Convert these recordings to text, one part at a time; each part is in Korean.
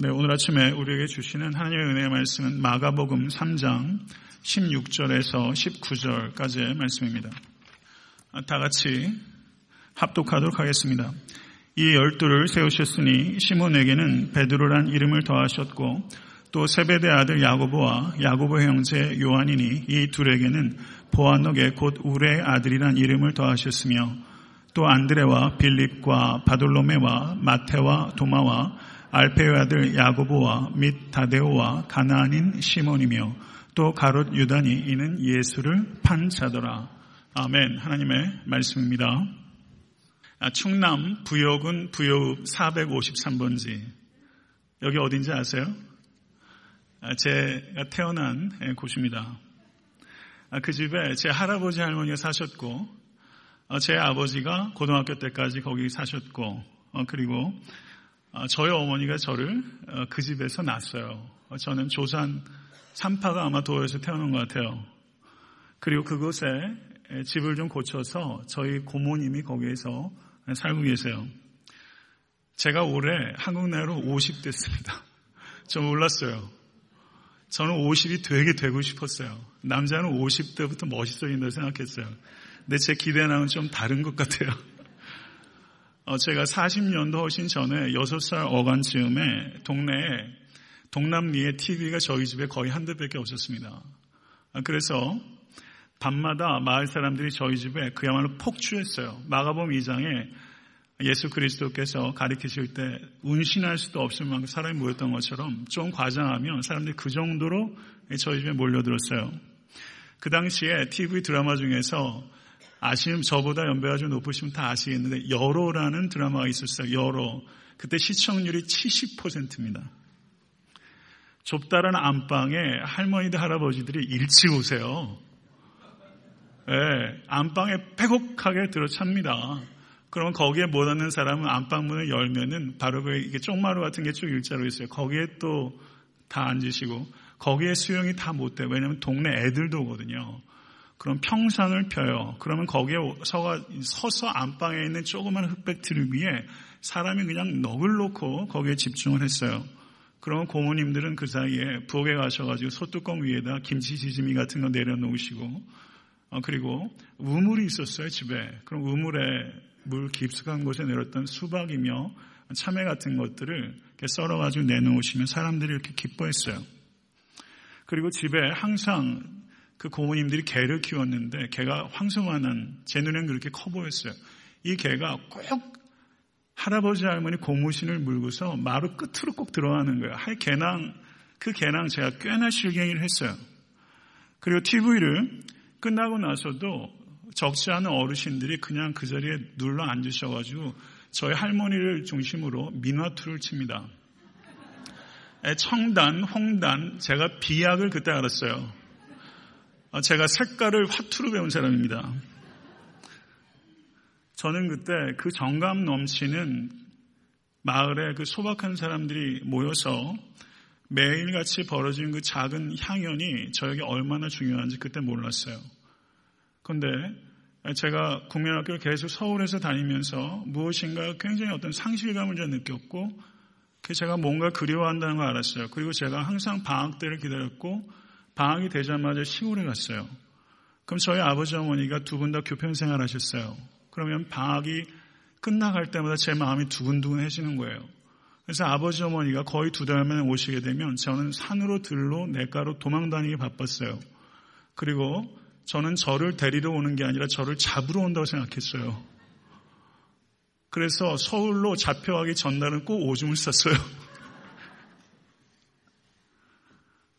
네, 오늘 아침에 우리에게 주시는 하나님의 은혜의 말씀은 마가복음 3장 16절에서 19절까지의 말씀입니다. 다 같이 합독하도록 하겠습니다. 이 열두를 세우셨으니 시몬에게는 베드로란 이름을 더하셨고 또 세베대 아들 야고보와 야고보 형제 요한이니 이 둘에게는 보아녹의 곧 우레의 아들이란 이름을 더하셨으며 또 안드레와 빌립과 바돌로메와 마테와 도마와 알페의 아들 야고보와 및 다데오와 가나안인 시몬이며 또 가롯 유다니 이는 예수를 판 자더라. 아멘. 하나님의 말씀입니다. 아, 충남 부여군 부여읍 453번지. 여기 어딘지 아세요? 아, 제가 태어난 곳입니다. 아, 그 집에 제 할아버지 할머니가 사셨고, 제 아버지가 고등학교 때까지 거기 사셨고, 어, 그리고 어, 저희 어머니가 저를 어, 그 집에서 낳았어요. 어, 저는 조산 3파가 아마 도에서 태어난 것 같아요. 그리고 그곳에 집을 좀 고쳐서 저희 고모님이 거기에서 살고 계세요. 제가 올해 한국 나이로 50 됐습니다. 저 몰랐어요. 저는 50이 되게 되고 싶었어요. 남자는 50대부터 멋있어진다고 생각했어요. 근데 제 기대랑은 좀 다른 것 같아요. 어, 제가 40년도 훨씬 전에 6살 어간 즈음에 동네에 동남리에 TV가 저희 집에 거의 한 대밖에 없었습니다. 아, 그래서 밤마다 마을 사람들이 저희 집에 그야말로 폭주했어요. 마가범 2장에 예수 그리스도께서 가리키실 때 운신할 수도 없을 만큼 사람이 모였던 것처럼 좀 과장하면 사람들이 그 정도로 저희 집에 몰려들었어요. 그 당시에 TV 드라마 중에서 아시면 저보다 연배가 좀 높으시면 다 아시겠는데 여로라는 드라마가 있었어요. 여로. 그때 시청률이 70%입니다. 좁다란 안방에 할머니들 할아버지들이 일찍 오세요. 네, 안방에 빼곡하게 들어찹니다. 그러면 거기에 못 앉는 사람은 안방 문을 열면은 바로 그 이게 쪽마루 같은 게 쭉 일자로 있어요. 거기에 또 다 앉으시고 거기에 수영이 다 못 돼요. 왜냐하면 동네 애들도 오거든요. 그럼 평상을 펴요. 그러면 거기에 서가, 서서 안방에 있는 조그만 흑백트를 위에 사람이 그냥 넋을 놓고 거기에 집중을 했어요. 그러면 고모님들은 그 사이에 부엌에 가셔가지고 소뚜껑 위에다 김치 지짐이 같은 거 내려놓으시고 어, 그리고 우물이 있었어요 집에. 그럼 우물에 물 깊숙한 곳에 내렸던 수박이며 참외 같은 것들을 썰어가지고 내놓으시면 사람들이 이렇게 기뻐했어요. 그리고 집에 항상 그 고모님들이 개를 키웠는데 개가 황소만한 제 눈엔 그렇게 커 보였어요. 이 개가 꼭 할아버지 할머니 고무신을 물고서 마루 끝으로 꼭 들어가는 거예요. 할 개낭 그 개낭 제가 꽤나 실갱이를 했어요. 그리고 TV를 끝나고 나서도 적지 않은 어르신들이 그냥 그 자리에 눌러 앉으셔가지고 저희 할머니를 중심으로 민화투를 칩니다. 청단, 홍단, 제가 비약을 그때 알았어요. 아, 제가 색깔을 화투로 배운 사람입니다. 저는 그때 그 정감 넘치는 마을에 그 소박한 사람들이 모여서 매일같이 벌어지는 그 작은 향연이 저에게 얼마나 중요한지 그때 몰랐어요. 그런데 제가 국민학교를 계속 서울에서 다니면서 무엇인가 굉장히 어떤 상실감을 좀 느꼈고 제가 뭔가 그리워한다는 걸 알았어요. 그리고 제가 항상 방학 때를 기다렸고 방학이 되자마자 시골에 갔어요. 그럼 저희 아버지 어머니가 두 분 다 교편 생활 하셨어요. 그러면 방학이 끝나갈 때마다 제 마음이 두근두근해지는 거예요. 그래서 아버지 어머니가 거의 두 달 만에 오시게 되면 저는 산으로 들로 내가로 도망 다니기 바빴어요. 그리고 저는 저를 데리러 오는 게 아니라 저를 잡으러 온다고 생각했어요. 그래서 서울로 잡혀가기 전날은 꼭 오줌을 쌌어요.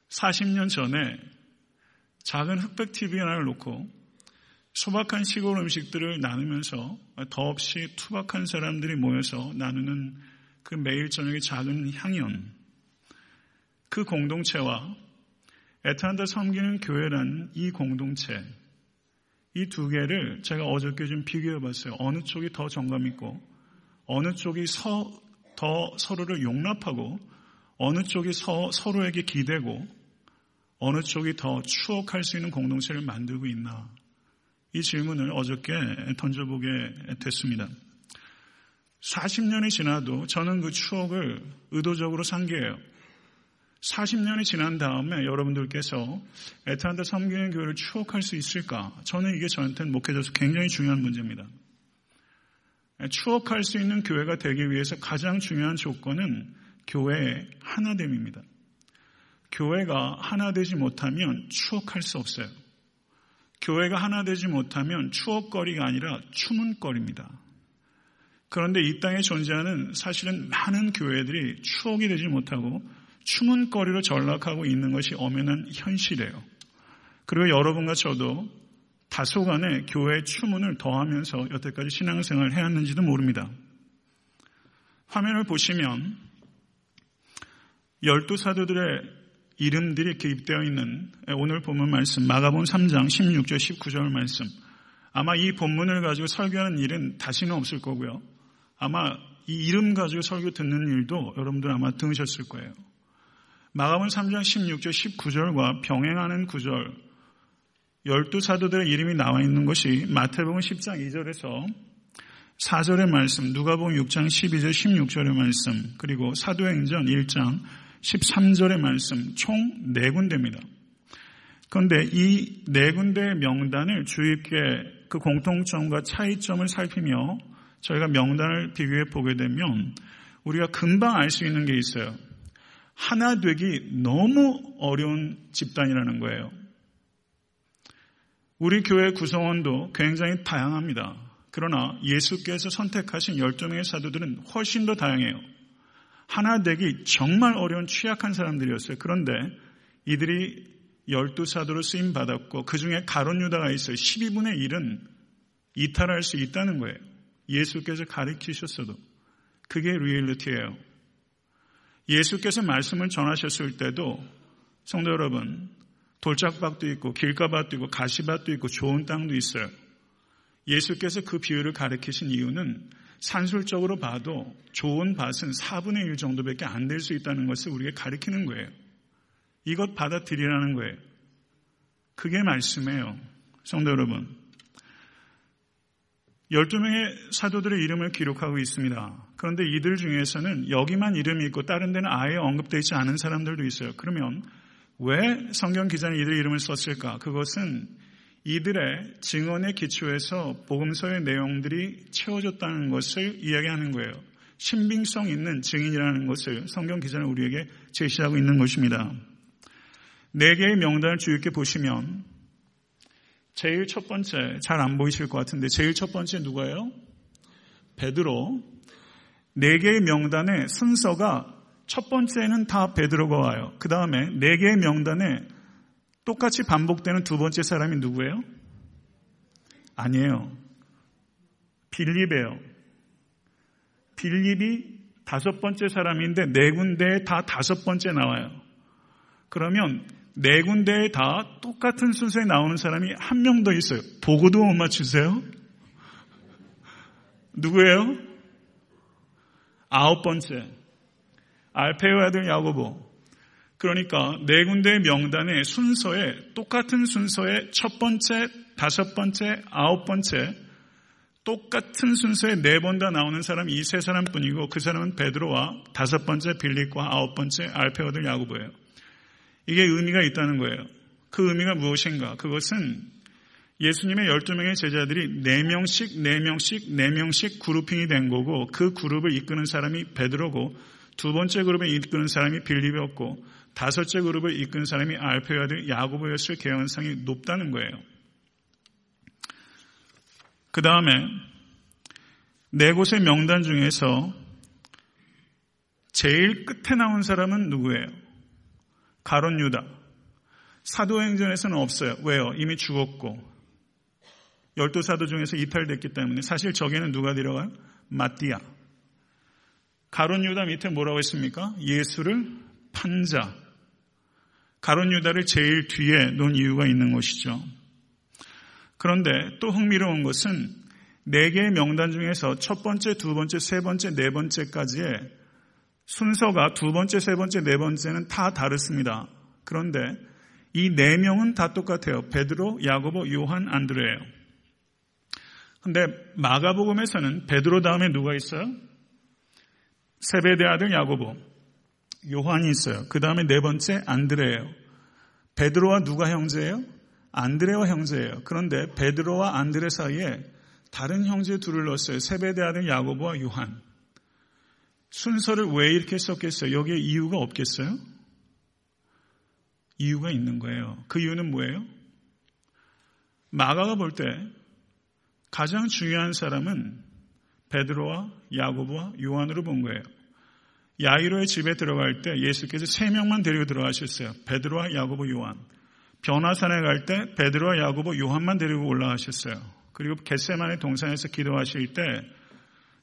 40년 전에 작은 흑백 TV 하나를 놓고 소박한 시골 음식들을 나누면서 더없이 투박한 사람들이 모여서 나누는 그 매일 저녁의 작은 향연, 그 공동체와 에탄다 섬기는 교회란 이 공동체, 이 두 개를 제가 어저께 좀 비교해 봤어요. 어느 쪽이 더 정감 있고, 어느 쪽이 서, 더 서로를 용납하고, 어느 쪽이 서, 서로에게 기대고, 어느 쪽이 더 추억할 수 있는 공동체를 만들고 있나? 이 질문을 어저께 던져보게 됐습니다. 40년이 지나도 저는 그 추억을 의도적으로 상기해요. 40년이 지난 다음에 여러분들께서 애타한테 섬기는 교회를 추억할 수 있을까? 저는 이게 저한테는 목회자로서 굉장히 중요한 문제입니다. 추억할 수 있는 교회가 되기 위해서 가장 중요한 조건은 교회의 하나됨입니다. 교회가 하나 되지 못하면 추억할 수 없어요. 교회가 하나 되지 못하면 추억거리가 아니라 추문거리입니다. 그런데 이 땅에 존재하는 사실은 많은 교회들이 추억이 되지 못하고 추문거리로 전락하고 있는 것이 엄연한 현실이에요. 그리고 여러분과 저도 다소간의 교회 추문을 더하면서 여태까지 신앙생활을 해왔는지도 모릅니다. 화면을 보시면 열두 사도들의 이름들이 기입되어 있는 오늘 본문 말씀 마가본 3장 16절 19절 말씀 아마 이 본문을 가지고 설교하는 일은 다시는 없을 거고요. 아마 이 이름 가지고 설교 듣는 일도 여러분들 아마 들으셨을 거예요. 마가본 3장 16절 19절과 병행하는 구절 열두 사도들의 이름이 나와 있는 것이 마태복음 10장 2절에서 4절의 말씀, 누가복음 6장 12절 16절의 말씀, 그리고 사도행전 1장 13절의 말씀 총 네 군데입니다. 그런데 이 네 군데의 명단을 주의 있게 그 공통점과 차이점을 살피며 저희가 명단을 비교해 보게 되면 우리가 금방 알 수 있는 게 있어요. 하나 되기 너무 어려운 집단이라는 거예요. 우리 교회 구성원도 굉장히 다양합니다. 그러나 예수께서 선택하신 12명의 사도들은 훨씬 더 다양해요. 하나 되기 정말 어려운 취약한 사람들이었어요. 그런데 이들이 열두 사도로 쓰임 받았고 그 중에 가론 유다가 있어요. 12분의 1은 이탈할 수 있다는 거예요. 예수께서 가르치셨어도 그게 리얼리티예요. 예수께서 말씀을 전하셨을 때도 성도 여러분 돌짝밭도 있고 길가밭도 있고 가시밭도 있고 좋은 땅도 있어요. 예수께서 그 비유를 가르치신 이유는 산술적으로 봐도 좋은 밭은 4분의 1 정도밖에 안 될 수 있다는 것을 우리에게 가리키는 거예요. 이것 받아들이라는 거예요. 그게 말씀이에요. 성도 여러분. 12명의 사도들의 이름을 기록하고 있습니다. 그런데 이들 중에서는 여기만 이름이 있고 다른 데는 아예 언급되어 있지 않은 사람들도 있어요. 그러면 왜 성경 기자는 이들 이름을 썼을까? 그것은 이들의 증언의 기초에서 복음서의 내용들이 채워졌다는 것을 이야기하는 거예요. 신빙성 있는 증인이라는 것을 성경 기자는 우리에게 제시하고 있는 것입니다. 네 개의 명단을 주의 있게 보시면 제일 첫 번째 잘 안 보이실 것 같은데 제일 첫 번째 누가예요? 베드로. 네 개의 명단의 순서가 첫 번째는 다 베드로가 와요. 그 다음에 네 개의 명단에 똑같이 반복되는 두 번째 사람이 누구예요? 아니에요. 빌립이에요. 빌립이 다섯 번째 사람인데 네 군데에 다 다섯 번째 나와요. 그러면 네 군데에 다 똑같은 순서에 나오는 사람이 한 명 더 있어요. 보고도 못 맞추세요? 누구예요? 아홉 번째. 알페오 아들 야고보. 그러니까 네 군데의 명단의 순서에 똑같은 순서에 첫 번째, 다섯 번째, 아홉 번째 똑같은 순서에 네 번 다 나오는 사람이 이 세 사람뿐이고 그 사람은 베드로와 다섯 번째 빌립과 아홉 번째 알페오들 야구보예요. 이게 의미가 있다는 거예요. 그 의미가 무엇인가? 그것은 예수님의 12명의 제자들이 4명씩, 4명씩, 4명씩 그룹핑이 된 거고 그 그룹을 이끄는 사람이 베드로고 두 번째 그룹을 이끄는 사람이 빌립이었고 다섯째 그룹을 이끈 사람이 알페오 아들 야고보였을 개연성이 높다는 거예요. 그 다음에 네 곳의 명단 중에서 제일 끝에 나온 사람은 누구예요? 가론 유다. 사도행전에서는 없어요. 왜요? 이미 죽었고 열두 사도 중에서 이탈됐기 때문에 사실 저기는 누가 들어가요? 마띠아. 가론 유다 밑에 뭐라고 했습니까? 예수를 판자. 가론 유다를 제일 뒤에 놓은 이유가 있는 것이죠. 그런데 또 흥미로운 것은 네 개의 명단 중에서 첫 번째, 두 번째, 세 번째, 네 번째까지의 순서가 두 번째, 세 번째, 네 번째는 다 다르습니다. 그런데 이 네 명은 다 똑같아요. 베드로, 야고보, 요한, 안드레예요. 근데 마가복음에서는 베드로 다음에 누가 있어요? 세베대 아들 야고보, 요한이 있어요. 그 다음에 네 번째 안드레예요. 베드로와 누가 형제예요? 안드레와 형제예요. 그런데 베드로와 안드레 사이에 다른 형제 둘을 넣었어요. 세베대 아들 야고보와 요한. 순서를 왜 이렇게 썼겠어요? 여기에 이유가 없겠어요? 이유가 있는 거예요. 그 이유는 뭐예요? 마가가 볼 때 가장 중요한 사람은 베드로와 야고보와 요한으로 본 거예요. 야이로의 집에 들어갈 때 예수께서 세 명만 데리고 들어가셨어요. 베드로와 야고보, 요한. 변화산에 갈 때 베드로와 야고보, 요한만 데리고 올라가셨어요. 그리고 겟세만의 동산에서 기도하실 때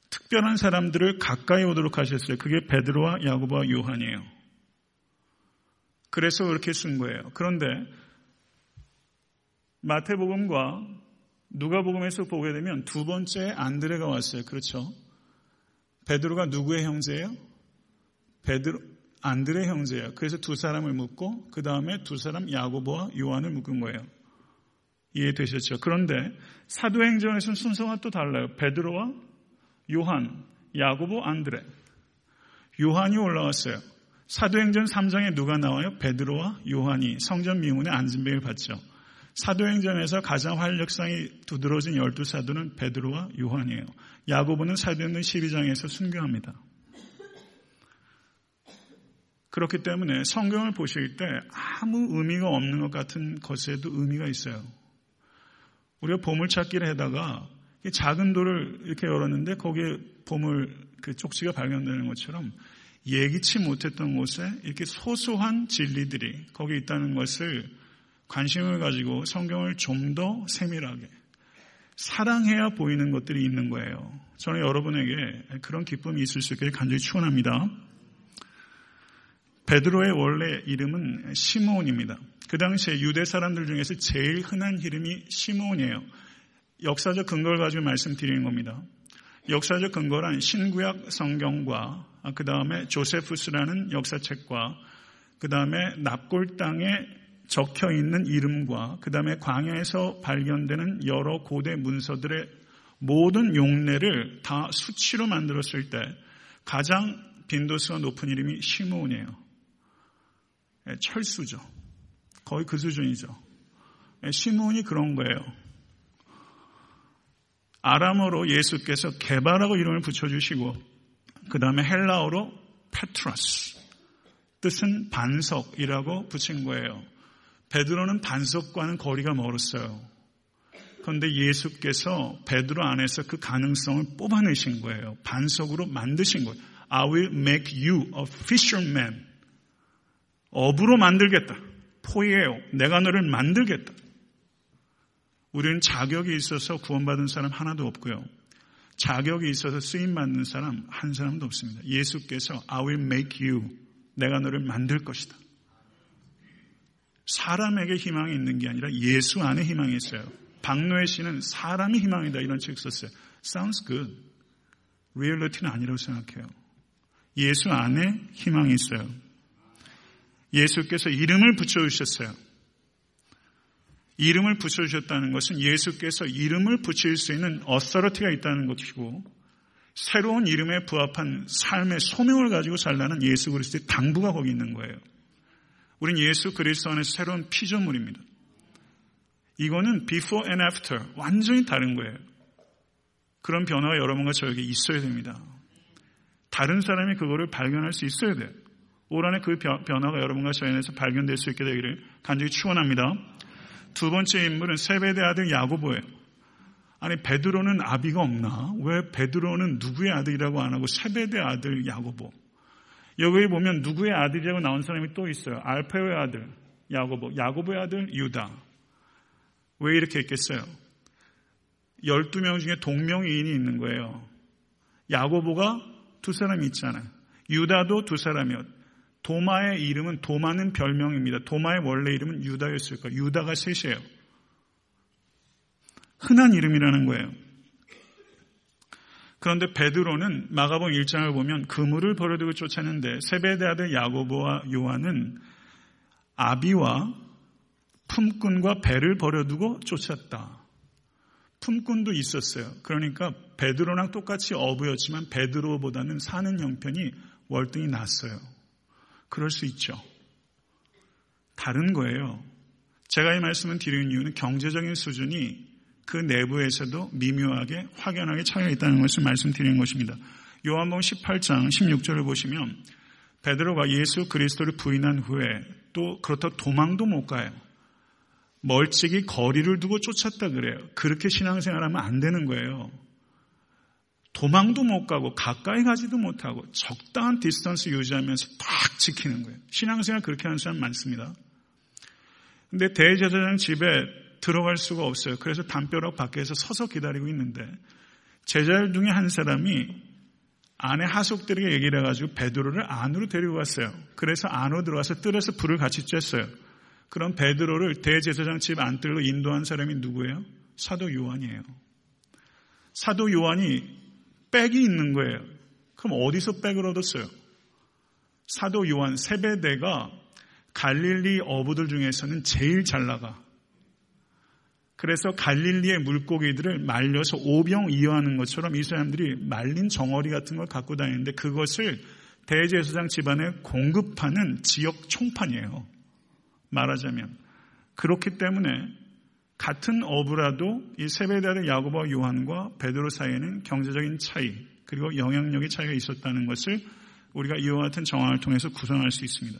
특별한 사람들을 가까이 오도록 하셨어요. 그게 베드로와 야고보와 요한이에요. 그래서 그렇게 쓴 거예요. 그런데 마태복음과 누가복음에서 보게 되면 두 번째 안드레가 왔어요. 그렇죠? 베드로가 누구의 형제예요? 베드로 안드레 형제예요. 그래서 두 사람을 묶고 그 다음에 두 사람 야고보와 요한을 묶은 거예요. 이해되셨죠? 그런데 사도행전에서는 순서가 또 달라요. 베드로와 요한, 야고보, 안드레. 요한이 올라왔어요. 사도행전 3장에 누가 나와요? 베드로와 요한이 성전 미문에 안진뱅을 받죠. 사도행전에서 가장 활력상이 두드러진 열두 사도는 베드로와 요한이에요. 야고보는 사도행전 12장에서 순교합니다. 그렇기 때문에 성경을 보실 때 아무 의미가 없는 것 같은 것에도 의미가 있어요. 우리가 보물찾기를 하다가 작은 돌을 이렇게 열었는데 거기에 보물 그 쪽지가 발견되는 것처럼 예기치 못했던 곳에 이렇게 소소한 진리들이 거기 있다는 것을 관심을 가지고 성경을 좀 더 세밀하게 사랑해야 보이는 것들이 있는 거예요. 저는 여러분에게 그런 기쁨이 있을 수 있기를 간절히 축원합니다. 베드로의 원래 이름은 시므온입니다. 그 당시에 유대 사람들 중에서 제일 흔한 이름이 시므온이에요. 역사적 근거를 가지고 말씀드리는 겁니다. 역사적 근거란 신구약 성경과 그 다음에 조세푸스라는 역사책과 그 다음에 납골 땅에 적혀 있는 이름과 그 다음에 광야에서 발견되는 여러 고대 문서들의 모든 용례를 다 수치로 만들었을 때 가장 빈도수가 높은 이름이 시므온이에요. 예, 철수죠. 거의 그 수준이죠. 예, 시므온이 그런 거예요. 아람어로 예수께서 개발하고 이름을 붙여주시고 그 다음에 헬라어로 페트라스 뜻은 반석이라고 붙인 거예요. 베드로는 반석과는 거리가 멀었어요. 그런데 예수께서 베드로 안에서 그 가능성을 뽑아내신 거예요. 반석으로 만드신 거예요. I will make you a fisherman. 업으로 만들겠다. 포이에요. 내가 너를 만들겠다. 우리는 자격이 있어서 구원받은 사람 하나도 없고요. 자격이 있어서 쓰임 받는 사람 한 사람도 없습니다. 예수께서 I will make you. 내가 너를 만들 것이다. 사람에게 희망이 있는 게 아니라 예수 안에 희망이 있어요. 박노해 씨는 사람이 희망이다 이런 책 썼어요. Sounds good. 리얼리티는 아니라고 생각해요. 예수 안에 희망이 있어요. 예수께서 이름을 붙여주셨어요. 이름을 붙여주셨다는 것은 예수께서 이름을 붙일 수 있는 어서러티가 있다는 것이고 새로운 이름에 부합한 삶의 소명을 가지고 살라는 예수 그리스도의 당부가 거기 있는 거예요. 우린 예수 그리스도 안에서 새로운 피조물입니다. 이거는 before and after 완전히 다른 거예요. 그런 변화가 여러분과 저에게 있어야 됩니다. 다른 사람이 그거를 발견할 수 있어야 돼요. 올 한해 그 변화가 여러분과 저희 안에서 발견될 수 있게 되기를 간절히 축원합니다. 두 번째 인물은 세베대 아들 야고보예요. 아니 베드로는 아비가 없나? 왜 베드로는 누구의 아들이라고 안 하고 세베대 아들 야고보? 여기 보면 누구의 아들이라고 나온 사람이 또 있어요. 알페오의 아들 야고보, 야고보의 아들 유다. 왜 이렇게 했겠어요? 12명 중에 동명이인이 있는 거예요. 야고보가 두 사람이 있잖아요. 유다도 두 사람이었. 도마의 이름은 도마는 별명입니다. 도마의 원래 이름은 유다였을 거예요. 유다가 셋이에요. 흔한 이름이라는 거예요. 그런데 베드로는 마가복 1장을 보면 그물을 버려두고 쫓았는데 세베대 아들 야고보와 요한은 아비와 품꾼과 배를 버려두고 쫓았다. 품꾼도 있었어요. 그러니까 베드로랑 똑같이 어부였지만 베드로보다는 사는 형편이 월등히 낫어요. 그럴 수 있죠. 다른 거예요. 제가 이 말씀을 드리는 이유는 경제적인 수준이 그 내부에서도 미묘하게 확연하게 차이가 있다는 것을 말씀드리는 것입니다. 요한복음 18장 16절을 보시면 베드로가 예수 그리스도를 부인한 후에 또 그렇다 도망도 못 가요. 멀찍이 거리를 두고 쫓았다 그래요. 그렇게 신앙생활하면 안 되는 거예요. 도망도 못 가고 가까이 가지도 못하고 적당한 distance 유지하면서 딱 지키는 거예요. 신앙생활 그렇게 하는 사람 많습니다. 근데 대제사장 집에 들어갈 수가 없어요. 그래서 담벼락 밖에서 서서 기다리고 있는데 제자들 중에 한 사람이 안에 하속들에게 얘기를 해가지고 베드로를 안으로 데리고 갔어요. 그래서 안으로 들어가서 뜰에서 불을 같이 쬐어요. 그럼 베드로를 대제사장 집 안뜰로 인도한 사람이 누구예요? 사도 요한이에요. 사도 요한이 백이 있는 거예요. 그럼 어디서 백을 얻었어요? 사도 요한 세배대가 갈릴리 어부들 중에서는 제일 잘 나가. 그래서 갈릴리의 물고기들을 말려서 오병 이어하는 것처럼 이 사람들이 말린 정어리 같은 걸 갖고 다니는데 그것을 대제사장 집안에 공급하는 지역 총판이에요. 말하자면. 그렇기 때문에 같은 어부라도 이 세베다의 야고보와 요한과 베드로 사이에는 경제적인 차이 그리고 영향력의 차이가 있었다는 것을 우리가 이와 같은 정황을 통해서 구성할 수 있습니다.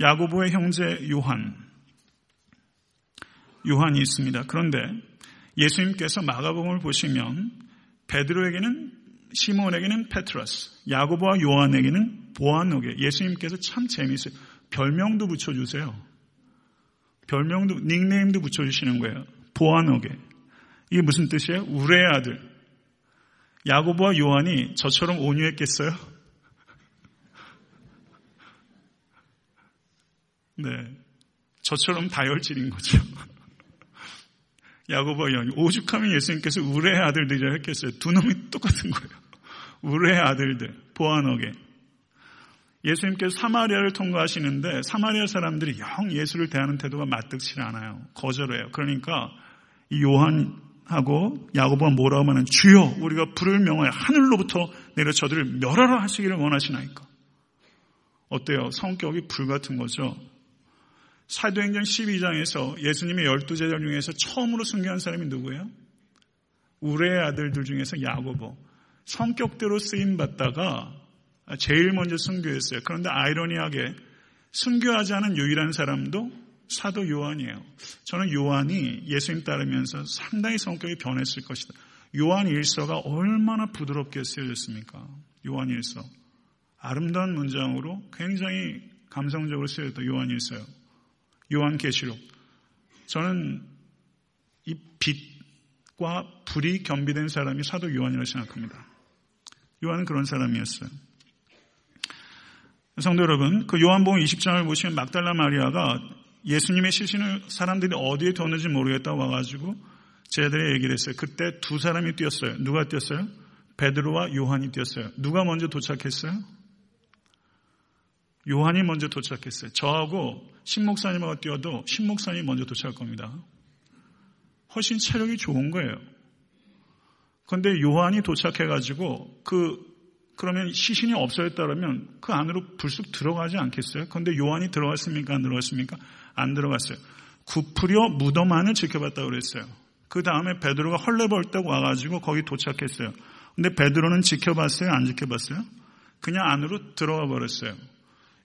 야고보의 형제 요한, 요한이 있습니다. 그런데 예수님께서 마가복음을 보시면 베드로에게는 시몬에게는 페트러스, 야고보와 요한에게는 보아노게 예수님께서 참 재미있어요. 별명도 붙여주세요. 별명도 닉네임도 붙여주시는 거예요. 보아노게 이게 무슨 뜻이에요? 우레의 아들. 야고보와 요한이 저처럼 온유했겠어요? 네. 저처럼 다혈질인 거죠. 야고보와 요한이 오죽하면 예수님께서 우레의 아들들이라 했겠어요. 두 놈이 똑같은 거예요. 우레의 아들들, 보아너게. 예수님께서 사마리아를 통과하시는데 사마리아 사람들이 영 예수를 대하는 태도가 마뜩치 않아요. 거절해요. 그러니까 이 요한하고 야고보가 뭐라고 하면 주여 우리가 불을 명하여 하늘로부터 내려 저들을 멸하라 하시기를 원하시나이까. 어때요? 성격이 불 같은 거죠. 사도행전 12장에서 예수님의 열두 제자 중에서 처음으로 순교한 사람이 누구예요? 우레의 아들들 중에서 야고보. 성격대로 쓰임 받다가 제일 먼저 순교했어요. 그런데 아이러니하게 순교하지 않은 유일한 사람도 사도 요한이에요. 저는 요한이 예수님 따르면서 상당히 성격이 변했을 것이다. 요한 일서가 얼마나 부드럽게 쓰여졌습니까? 요한 일서. 아름다운 문장으로 굉장히 감성적으로 쓰여졌다. 요한 일서요. 요한 계시록. 저는 이 빛과 불이 겸비된 사람이 사도 요한이라고 생각합니다. 요한은 그런 사람이었어요. 성도 여러분, 그 요한복음 20장을 보시면 막달라 마리아가 예수님의 시신을 사람들이 어디에 뒀는지 모르겠다 와가지고 제자들이 얘기를 했어요. 그때 두 사람이 뛰었어요. 누가 뛰었어요? 베드로와 요한이 뛰었어요. 누가 먼저 도착했어요? 요한이 먼저 도착했어요. 저하고 신목사님하고 뛰어도 신목사님이 먼저 도착할 겁니다. 훨씬 체력이 좋은 거예요. 그런데 요한이 도착해가지고 그 그러면 시신이 없어졌다면 그 안으로 불쑥 들어가지 않겠어요? 그런데 요한이 들어갔습니까? 안 들어갔습니까? 안 들어갔어요. 구부려 무덤 안을 지켜봤다고 그랬어요. 그 다음에 베드로가 헐레벌떡 와가지고 거기 도착했어요. 근데 베드로는 지켜봤어요? 안 지켜봤어요? 그냥 안으로 들어가 버렸어요.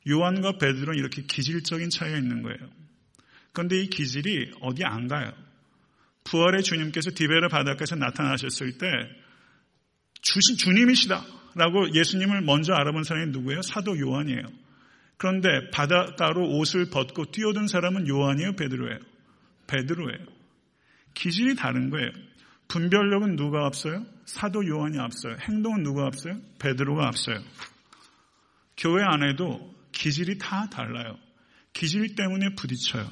요한과 베드로는 이렇게 기질적인 차이가 있는 거예요. 그런데 이 기질이 어디 안 가요. 부활의 주님께서 디베르 바닷가에서 나타나셨을 때 주신 주님이시다 라고 예수님을 먼저 알아본 사람이 누구예요? 사도 요한이에요. 그런데 바닷가로 옷을 벗고 뛰어든 사람은 요한이에요? 베드로예요? 베드로예요. 기질이 다른 거예요. 분별력은 누가 앞서요? 사도 요한이 앞서요. 행동은 누가 앞서요? 베드로가 앞서요. 교회 안에도 기질이 다 달라요. 기질 때문에 부딪혀요.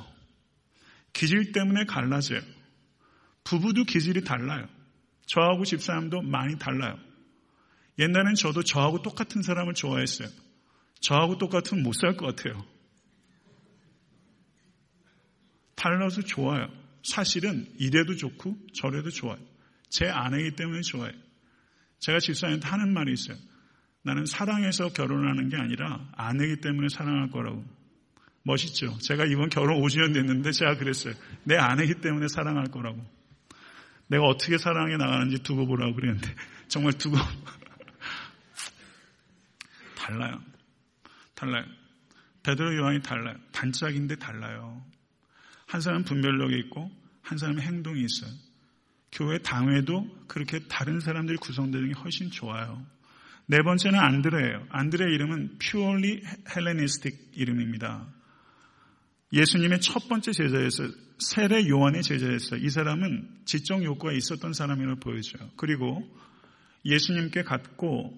기질 때문에 갈라져요. 부부도 기질이 달라요. 저하고 집사람도 많이 달라요. 옛날엔 저도 저하고 똑같은 사람을 좋아했어요. 저하고 똑같으면 못 살 것 같아요. 달라서 좋아요. 사실은 이래도 좋고 저래도 좋아요. 제 아내이기 때문에 좋아요. 제가 집사님한테 하는 말이 있어요. 나는 사랑해서 결혼하는 게 아니라 아내이기 때문에 사랑할 거라고. 멋있죠? 제가 이번 결혼 5주년 됐는데 제가 그랬어요. 내 아내이기 때문에 사랑할 거라고. 내가 어떻게 사랑해 나가는지 두고 보라고 그랬는데 정말 두고 달라요. 달라요. 베드로 요한이 달라요. 반짝인데 달라요. 한 사람은 분별력이 있고 한 사람은 행동이 있어요. 교회 당회도 그렇게 다른 사람들이 구성되는 게 훨씬 좋아요. 네 번째는 안드레예요. 안드레 이름은 purely Hellenistic 이름입니다. 예수님의 첫 번째 제자였어요. 세례 요한의 제자였어요. 이 사람은 지적 욕구가 있었던 사람이라고 보여져요. 그리고 예수님께 갔고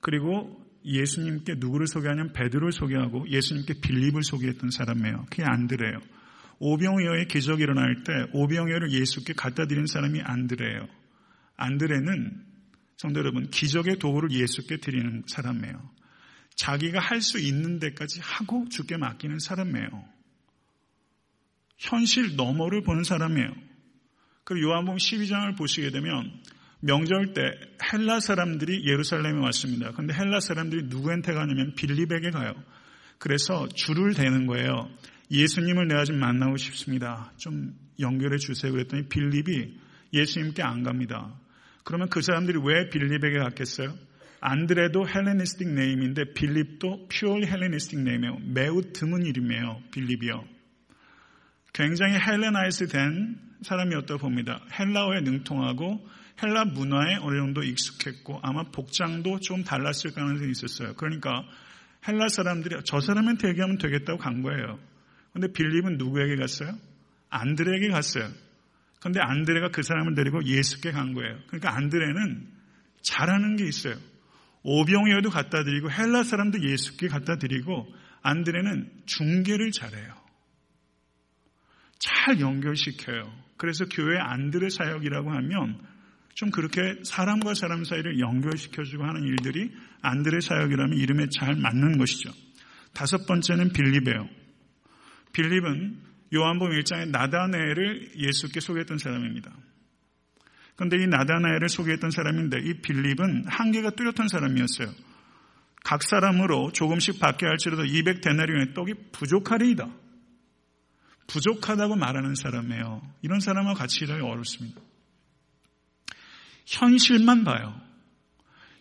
그리고 예수님께 누구를 소개하냐면 베드로를 소개하고 예수님께 빌립을 소개했던 사람이에요. 그게 안드레예요. 오병이어의 기적이 일어날 때 오병이어를 예수께 갖다 드린 사람이 안드레예요. 안드레는 성도 여러분 기적의 도구를 예수께 드리는 사람이에요. 자기가 할 수 있는 데까지 하고 주께 맡기는 사람이에요. 현실 너머를 보는 사람이에요. 그리고 요한복음 12장을 보시게 되면 명절 때 헬라 사람들이 예루살렘에 왔습니다. 그런데 헬라 사람들이 누구한테 가냐면 빌립에게 가요. 그래서 줄을 대는 거예요. 예수님을 내가 좀 만나고 싶습니다. 좀 연결해 주세요. 그랬더니 빌립이 예수님께 안 갑니다. 그러면 그 사람들이 왜 빌립에게 갔겠어요? 안드레도 Hellenistic name인데 빌립도 pure Hellenistic name이에요. 매우 드문 이름이에요. 빌립이요. 굉장히 Hellenize 된 사람이었다고 봅니다. 헬라어에 능통하고 헬라 문화에 어느 정도 익숙했고 아마 복장도 좀 달랐을 가능성이 있었어요. 그러니까 헬라 사람들이 저 사람은 얘기하면 되겠다고 간 거예요. 근데 빌립은 누구에게 갔어요? 안드레에게 갔어요. 근데 안드레가 그 사람을 데리고 예수께 간 거예요. 그러니까 안드레는 잘하는 게 있어요. 오병이어도 갖다 드리고 헬라 사람도 예수께 갖다 드리고 안드레는 중계를 잘해요. 잘 연결시켜요. 그래서 교회 안드레 사역이라고 하면 좀 그렇게 사람과 사람 사이를 연결시켜주고 하는 일들이 안드레 사역이라면 이름에 잘 맞는 것이죠. 다섯 번째는 빌립이에요. 빌립은 요한복음 1장에 나다네를 예수께 소개했던 사람입니다. 그런데 이 나다나엘을 소개했던 사람인데 이 빌립은 한계가 뚜렷한 사람이었어요. 각 사람으로 조금씩 받게 할지라도 200데나리온의 떡이 부족하리이다. 부족하다고 말하는 사람이에요. 이런 사람과 같이 일하기 어렵습니다. 현실만 봐요.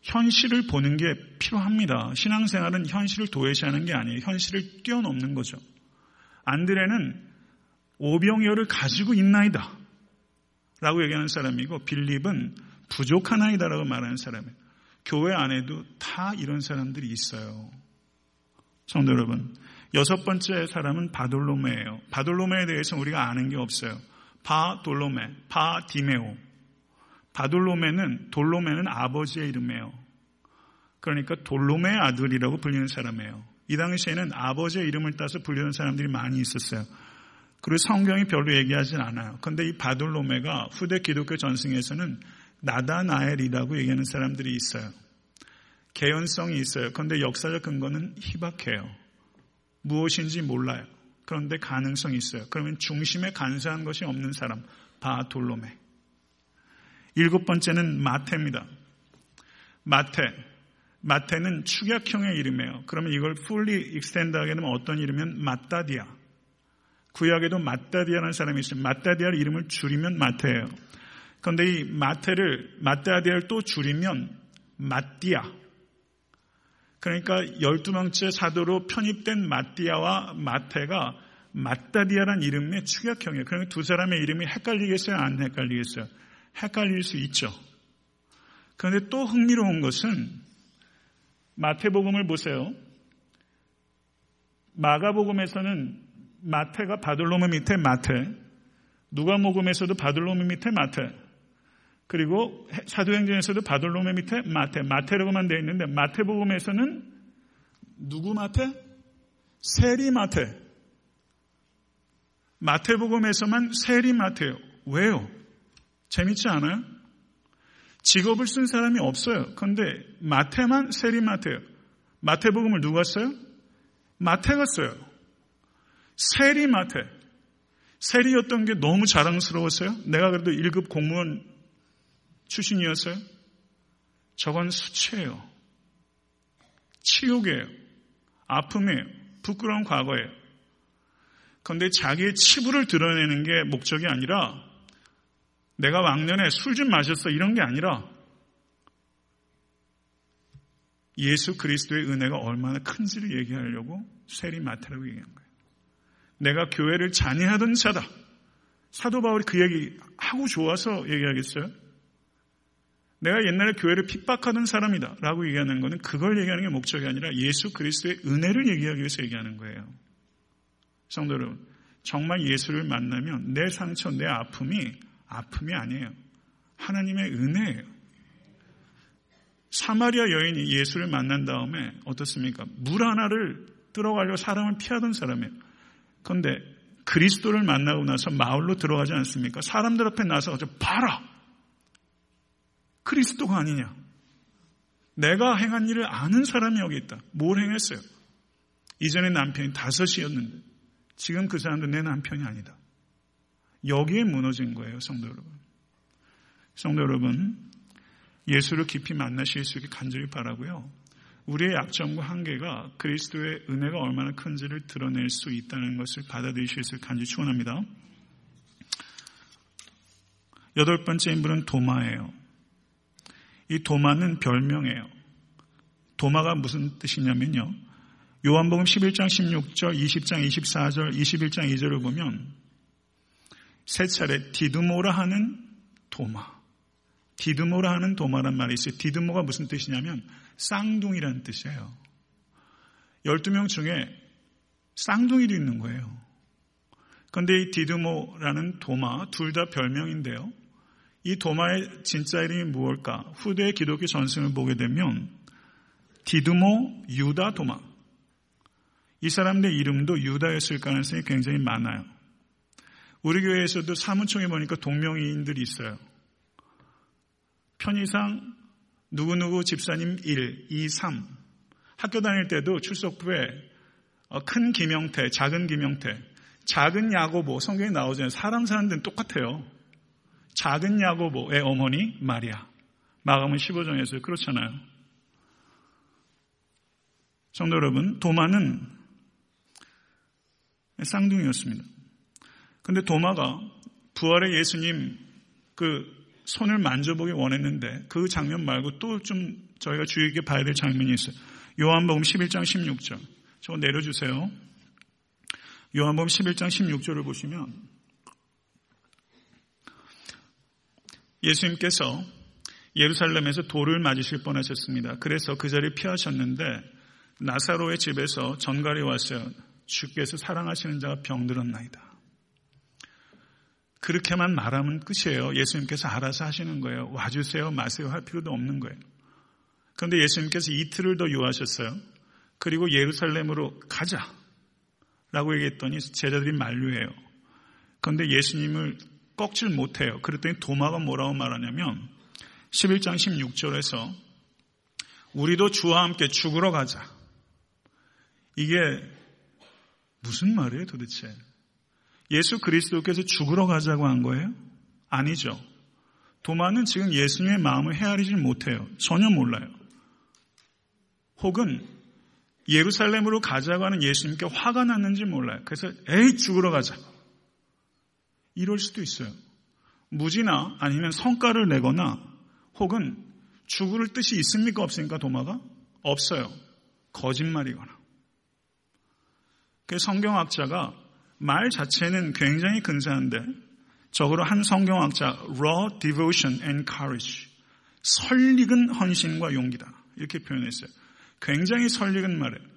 현실을 보는 게 필요합니다. 신앙생활은 현실을 도외시하는 게 아니에요. 현실을 뛰어넘는 거죠. 안드레는 오병이어를 가지고 있나이다. 라고 얘기하는 사람이고 빌립은 부족하나이다 라고 말하는 사람이에요. 교회 안에도 다 이런 사람들이 있어요. 성도 여러분, 여섯 번째 사람은 바돌로메예요. 바돌로메에 대해서 우리가 아는 게 없어요. 바돌로메, 바디메오. 바돌로메는 돌로메는 아버지의 이름이에요. 그러니까 돌로메의 아들이라고 불리는 사람이에요. 이 당시에는 아버지의 이름을 따서 불리는 사람들이 많이 있었어요. 그리고 성경이 별로 얘기하진 않아요. 그런데 이 바돌로메가 후대 기독교 전승에서는 나다나엘이라고 얘기하는 사람들이 있어요. 개연성이 있어요. 그런데 역사적 근거는 희박해요. 무엇인지 몰라요. 그런데 가능성이 있어요. 그러면 중심에 간사한 것이 없는 사람, 바돌로메. 일곱 번째는 마태입니다. 마태. 마태는 축약형의 이름이에요. 그러면 이걸 fully extend 하게 되면 어떤 이름이면 마따디아. 구약에도 마따디아라는 사람이 있어요. 마따디아 이름을 줄이면 마태예요. 그런데 이 마태를, 마따디아를 또 줄이면 마띠아. 그러니까 12명째 사도로 편입된 마띠아와 마태가 마따디아라는 이름의 축약형이에요. 그러니까 두 사람의 이름이 헷갈리겠어요? 안 헷갈리겠어요? 헷갈릴 수 있죠. 그런데 또 흥미로운 것은 마태복음을 보세요. 마가복음에서는 마태가 바돌로메 밑에 마태, 누가복음에서도 바돌로메 밑에 마태, 그리고 사도행전에서도 바돌로메 밑에 마태, 마태라고만 되어 있는데 마태복음에서는 누구 마태? 세리 마태. 마태복음에서만 세리 마태요. 왜요? 재밌지 않아요? 직업을 쓴 사람이 없어요. 그런데 마태만 세리 마태요. 마태복음을 누가 써요? 마태가 써요. 세리 마태. 세리였던 게 너무 자랑스러웠어요? 내가 그래도 1급 공무원 출신이었어요? 저건 수치예요. 치욕이에요. 아픔이에요. 부끄러운 과거예요. 그런데 자기의 치부를 드러내는 게 목적이 아니라 내가 왕년에 술 좀 마셨어 이런 게 아니라 예수 그리스도의 은혜가 얼마나 큰지를 얘기하려고 세리 마태라고 얘기한 거예요. 내가 교회를 잔해하던 자다. 사도 바울이 그 얘기 하고 좋아서 얘기하겠어요? 내가 옛날에 교회를 핍박하던 사람이다. 라고 얘기하는 것은 그걸 얘기하는 게 목적이 아니라 예수 그리스도의 은혜를 얘기하기 위해서 얘기하는 거예요. 성도 여러분, 정말 예수를 만나면 내 상처, 내 아픔이 아픔이 아니에요. 하나님의 은혜예요. 사마리아 여인이 예수를 만난 다음에 어떻습니까? 물 하나를 들어가려고 사람을 피하던 사람이에요. 그런데 그리스도를 만나고 나서 마을로 들어가지 않습니까? 사람들 앞에 나서 봐라! 그리스도가 아니냐? 내가 행한 일을 아는 사람이 여기 있다. 뭘 행했어요? 이전에 남편이 다섯이었는데 지금 그 사람도 내 남편이 아니다. 여기에 무너진 거예요, 성도 여러분. 성도 여러분, 예수를 깊이 만나실 수 있게 간절히 바라고요. 우리의 약점과 한계가 그리스도의 은혜가 얼마나 큰지를 드러낼 수 있다는 것을 받아들이실 수 간절히 축원합니다. 여덟 번째 인물은 도마예요. 이 도마는 별명이에요. 도마가 무슨 뜻이냐면요. 요한복음 11장 16절, 20장 24절, 21장 2절을 보면 세 차례 디드모라 하는 도마. 디드모라 하는 도마란 말이 있어요. 디드모가 무슨 뜻이냐면 쌍둥이라는 뜻이에요. 12명 중에 쌍둥이도 있는 거예요. 그런데 이 디드모라는 도마 둘 다 별명인데요. 이 도마의 진짜 이름이 무엇일까? 후대의 기독교 전승을 보게 되면 디드모 유다 도마. 이 사람들 이름도 유다였을 가능성이 굉장히 많아요. 우리 교회에서도 사무총에 보니까 동명이인들이 있어요. 편의상 누구누구 집사님 1, 2, 3. 학교 다닐 때도 출석부에 어, 큰 김영태, 작은 김영태, 작은 야고보 성경에 나오잖아요. 사람 사는 데는 똑같아요. 작은 야고보의 어머니 마리아. 마감은 15장에서 그렇잖아요. 성도 여러분, 도마는 쌍둥이였습니다. 근데 도마가 부활의 예수님 그 손을 만져보기 원했는데 그 장면 말고 또 좀 저희가 주의 깊게 봐야 될 장면이 있어요. 요한복음 11장 16절. 저거 내려주세요. 요한복음 11장 16절을 보시면 예수님께서 예루살렘에서 돌을 맞으실 뻔하셨습니다. 그래서 그 자리에 피하셨는데 나사로의 집에서 전갈이 왔어요. 주께서 사랑하시는 자가 병들었나이다. 그렇게만 말하면 끝이에요. 예수님께서 알아서 하시는 거예요. 와주세요, 마세요 할 필요도 없는 거예요. 그런데 예수님께서 이틀을 더 요하셨어요. 그리고 예루살렘으로 가자. 라고 얘기했더니 제자들이 만류해요. 그런데 예수님을 꺾질 못해요. 그랬더니 도마가 뭐라고 말하냐면 11장 16절에서 우리도 주와 함께 죽으러 가자. 이게 무슨 말이에요 도대체? 예수 그리스도께서 죽으러 가자고 한 거예요? 아니죠. 도마는 지금 예수님의 마음을 헤아리질 못해요. 전혀 몰라요. 혹은 예루살렘으로 가자고 하는 예수님께 화가 났는지 몰라요. 그래서 에이 죽으러 가자. 이럴 수도 있어요. 무지나 아니면 성과를 내거나 혹은 죽을 뜻이 있습니까 없습니까 도마가? 없어요. 거짓말이거나. 그 성경학자가 말 자체는 굉장히 근사한데 적어도 한 성경학자 raw devotion and courage 설익은 헌신과 용기다 이렇게 표현했어요. 굉장히 설익은 말이에요.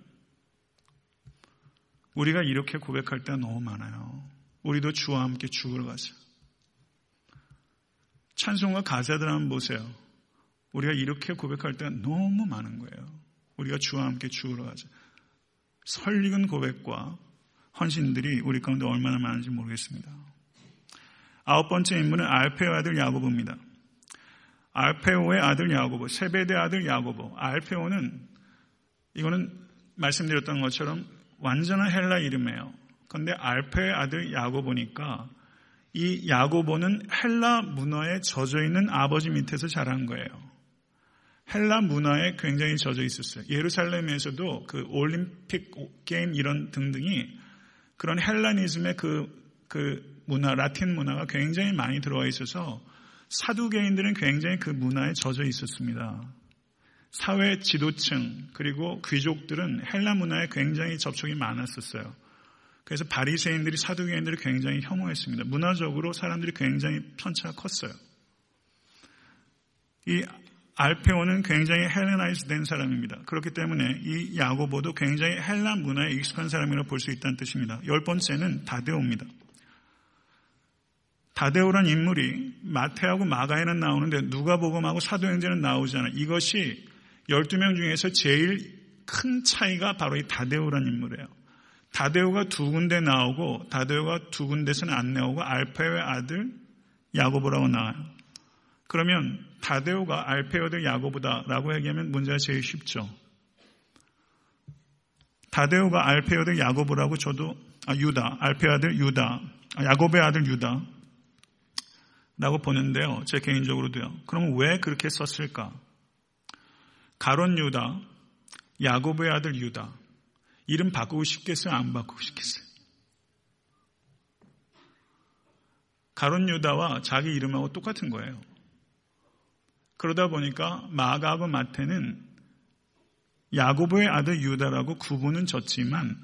우리가 이렇게 고백할 때가 너무 많아요. 우리도 주와 함께 죽으러 가자. 찬송과 가사들 한번 보세요. 우리가 이렇게 고백할 때가 너무 많은 거예요. 우리가 주와 함께 죽으러 가자. 설익은 고백과 헌신들이 우리 가운데 얼마나 많은지 모르겠습니다. 아홉 번째 인물은 알페오 아들 야고보입니다. 알페오의 아들 야고보, 세베대 아들 야고보. 알페오는 이거는 말씀드렸던 것처럼 완전한 헬라 이름이에요. 그런데 알페의 아들 야고보니까 이 야고보는 헬라 문화에 젖어 있는 아버지 밑에서 자란 거예요. 헬라 문화에 굉장히 젖어 있었어요. 예루살렘에서도 그 올림픽 게임 이런 등등이 그런 헬라니즘의 그, 그 문화, 라틴 문화가 굉장히 많이 들어와 있어서 사두개인들은 굉장히 그 문화에 젖어 있었습니다. 사회 지도층 그리고 귀족들은 헬라 문화에 굉장히 접촉이 많았었어요. 그래서 바리새인들이 사두개인들을 굉장히 혐오했습니다. 문화적으로 사람들이 굉장히 편차가 컸어요. 이 알페오는 굉장히 Hellenize 된 사람입니다. 그렇기 때문에 이 야고보도 굉장히 헬라 문화에 익숙한 사람이라고 볼수 있다는 뜻입니다. 열 번째는 다데오입니다. 다데오란 인물이 마태하고 마가에는 나오는데 누가복음하고 사도행전은 나오지 않아요. 이것이 12명 중에서 제일 큰 차이가 바로 이 다데오란 인물이에요. 다데오가 두 군데 나오고 다데오가 두 군데서는 안 나오고 알페오의 아들 야고보라고 나와요. 그러면 다데오가 알페오 의 야고보다라고 얘기하면 문제가 제일 쉽죠. 다데오가 알페오 의 야고보라고 저도 아, 유다, 알페오 아들 유다, 아, 야고보의 아들 유다 라고 보는데요. 제 개인적으로도요. 그러면 왜 그렇게 썼을까? 가론 유다, 야고보의 아들 유다. 이름 바꾸고 싶겠어요? 안 바꾸고 싶겠어요? 가론 유다와 자기 이름하고 똑같은 거예요. 그러다 보니까 마가하고 마태는 야고보의 아들 유다라고 구분은 졌지만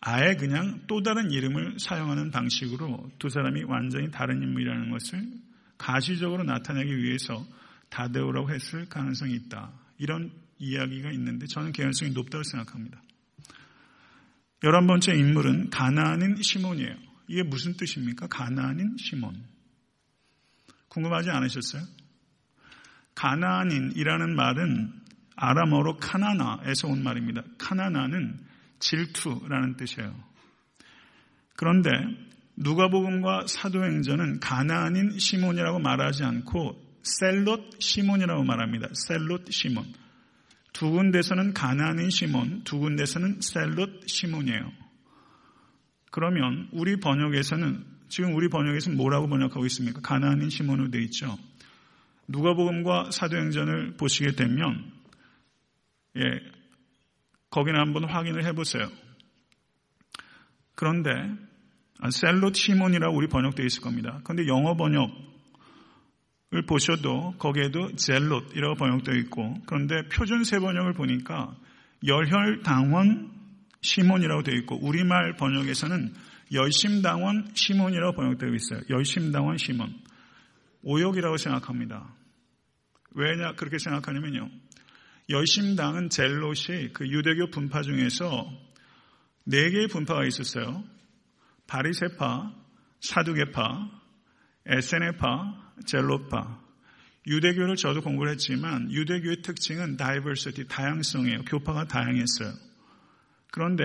아예 그냥 또 다른 이름을 사용하는 방식으로 두 사람이 완전히 다른 인물이라는 것을 가시적으로 나타내기 위해서 다데오라고 했을 가능성이 있다. 이런 이야기가 있는데 저는 개연성이 높다고 생각합니다. 열한 번째 인물은 가나안인 시몬이에요. 이게 무슨 뜻입니까? 가나안인 시몬. 궁금하지 않으셨어요? 가나안인이라는 말은 아람어로 카나나에서 온 말입니다. 카나나는 질투라는 뜻이에요. 그런데 누가복음과 사도행전은 가나안인 시몬이라고 말하지 않고 셀롯 시몬이라고 말합니다. 셀롯 시몬. 두 군데서는 가나안인 시몬, 두 군데서는 셀롯 시몬이에요. 그러면 우리 번역에서는 지금 우리 번역에서는 뭐라고 번역하고 있습니까? 가나안인 시몬으로 되어 있죠. 누가복음과 사도행전을 보시게 되면 예, 거기는 한번 확인을 해보세요. 그런데 셀롯 시몬이라고 우리 번역되어 있을 겁니다. 그런데 영어 번역을 보셔도 거기에도 젤롯이라고 번역되어 있고 그런데 표준 세 번역을 보니까 열혈당원 시몬이라고 되어 있고 우리말 번역에서는 열심당원 시몬이라고 번역되어 있어요. 열심당원 시몬. 오역이라고 생각합니다. 왜냐 그렇게 생각하냐면요. 열심당은 젤롯이 그 유대교 분파 중에서 네 개의 분파가 있었어요. 바리세파, 사두개파, 에세네파, 젤롯파. 유대교를 저도 공부를 했지만 유대교의 특징은 다이버시티, 다양성이에요. 교파가 다양했어요. 그런데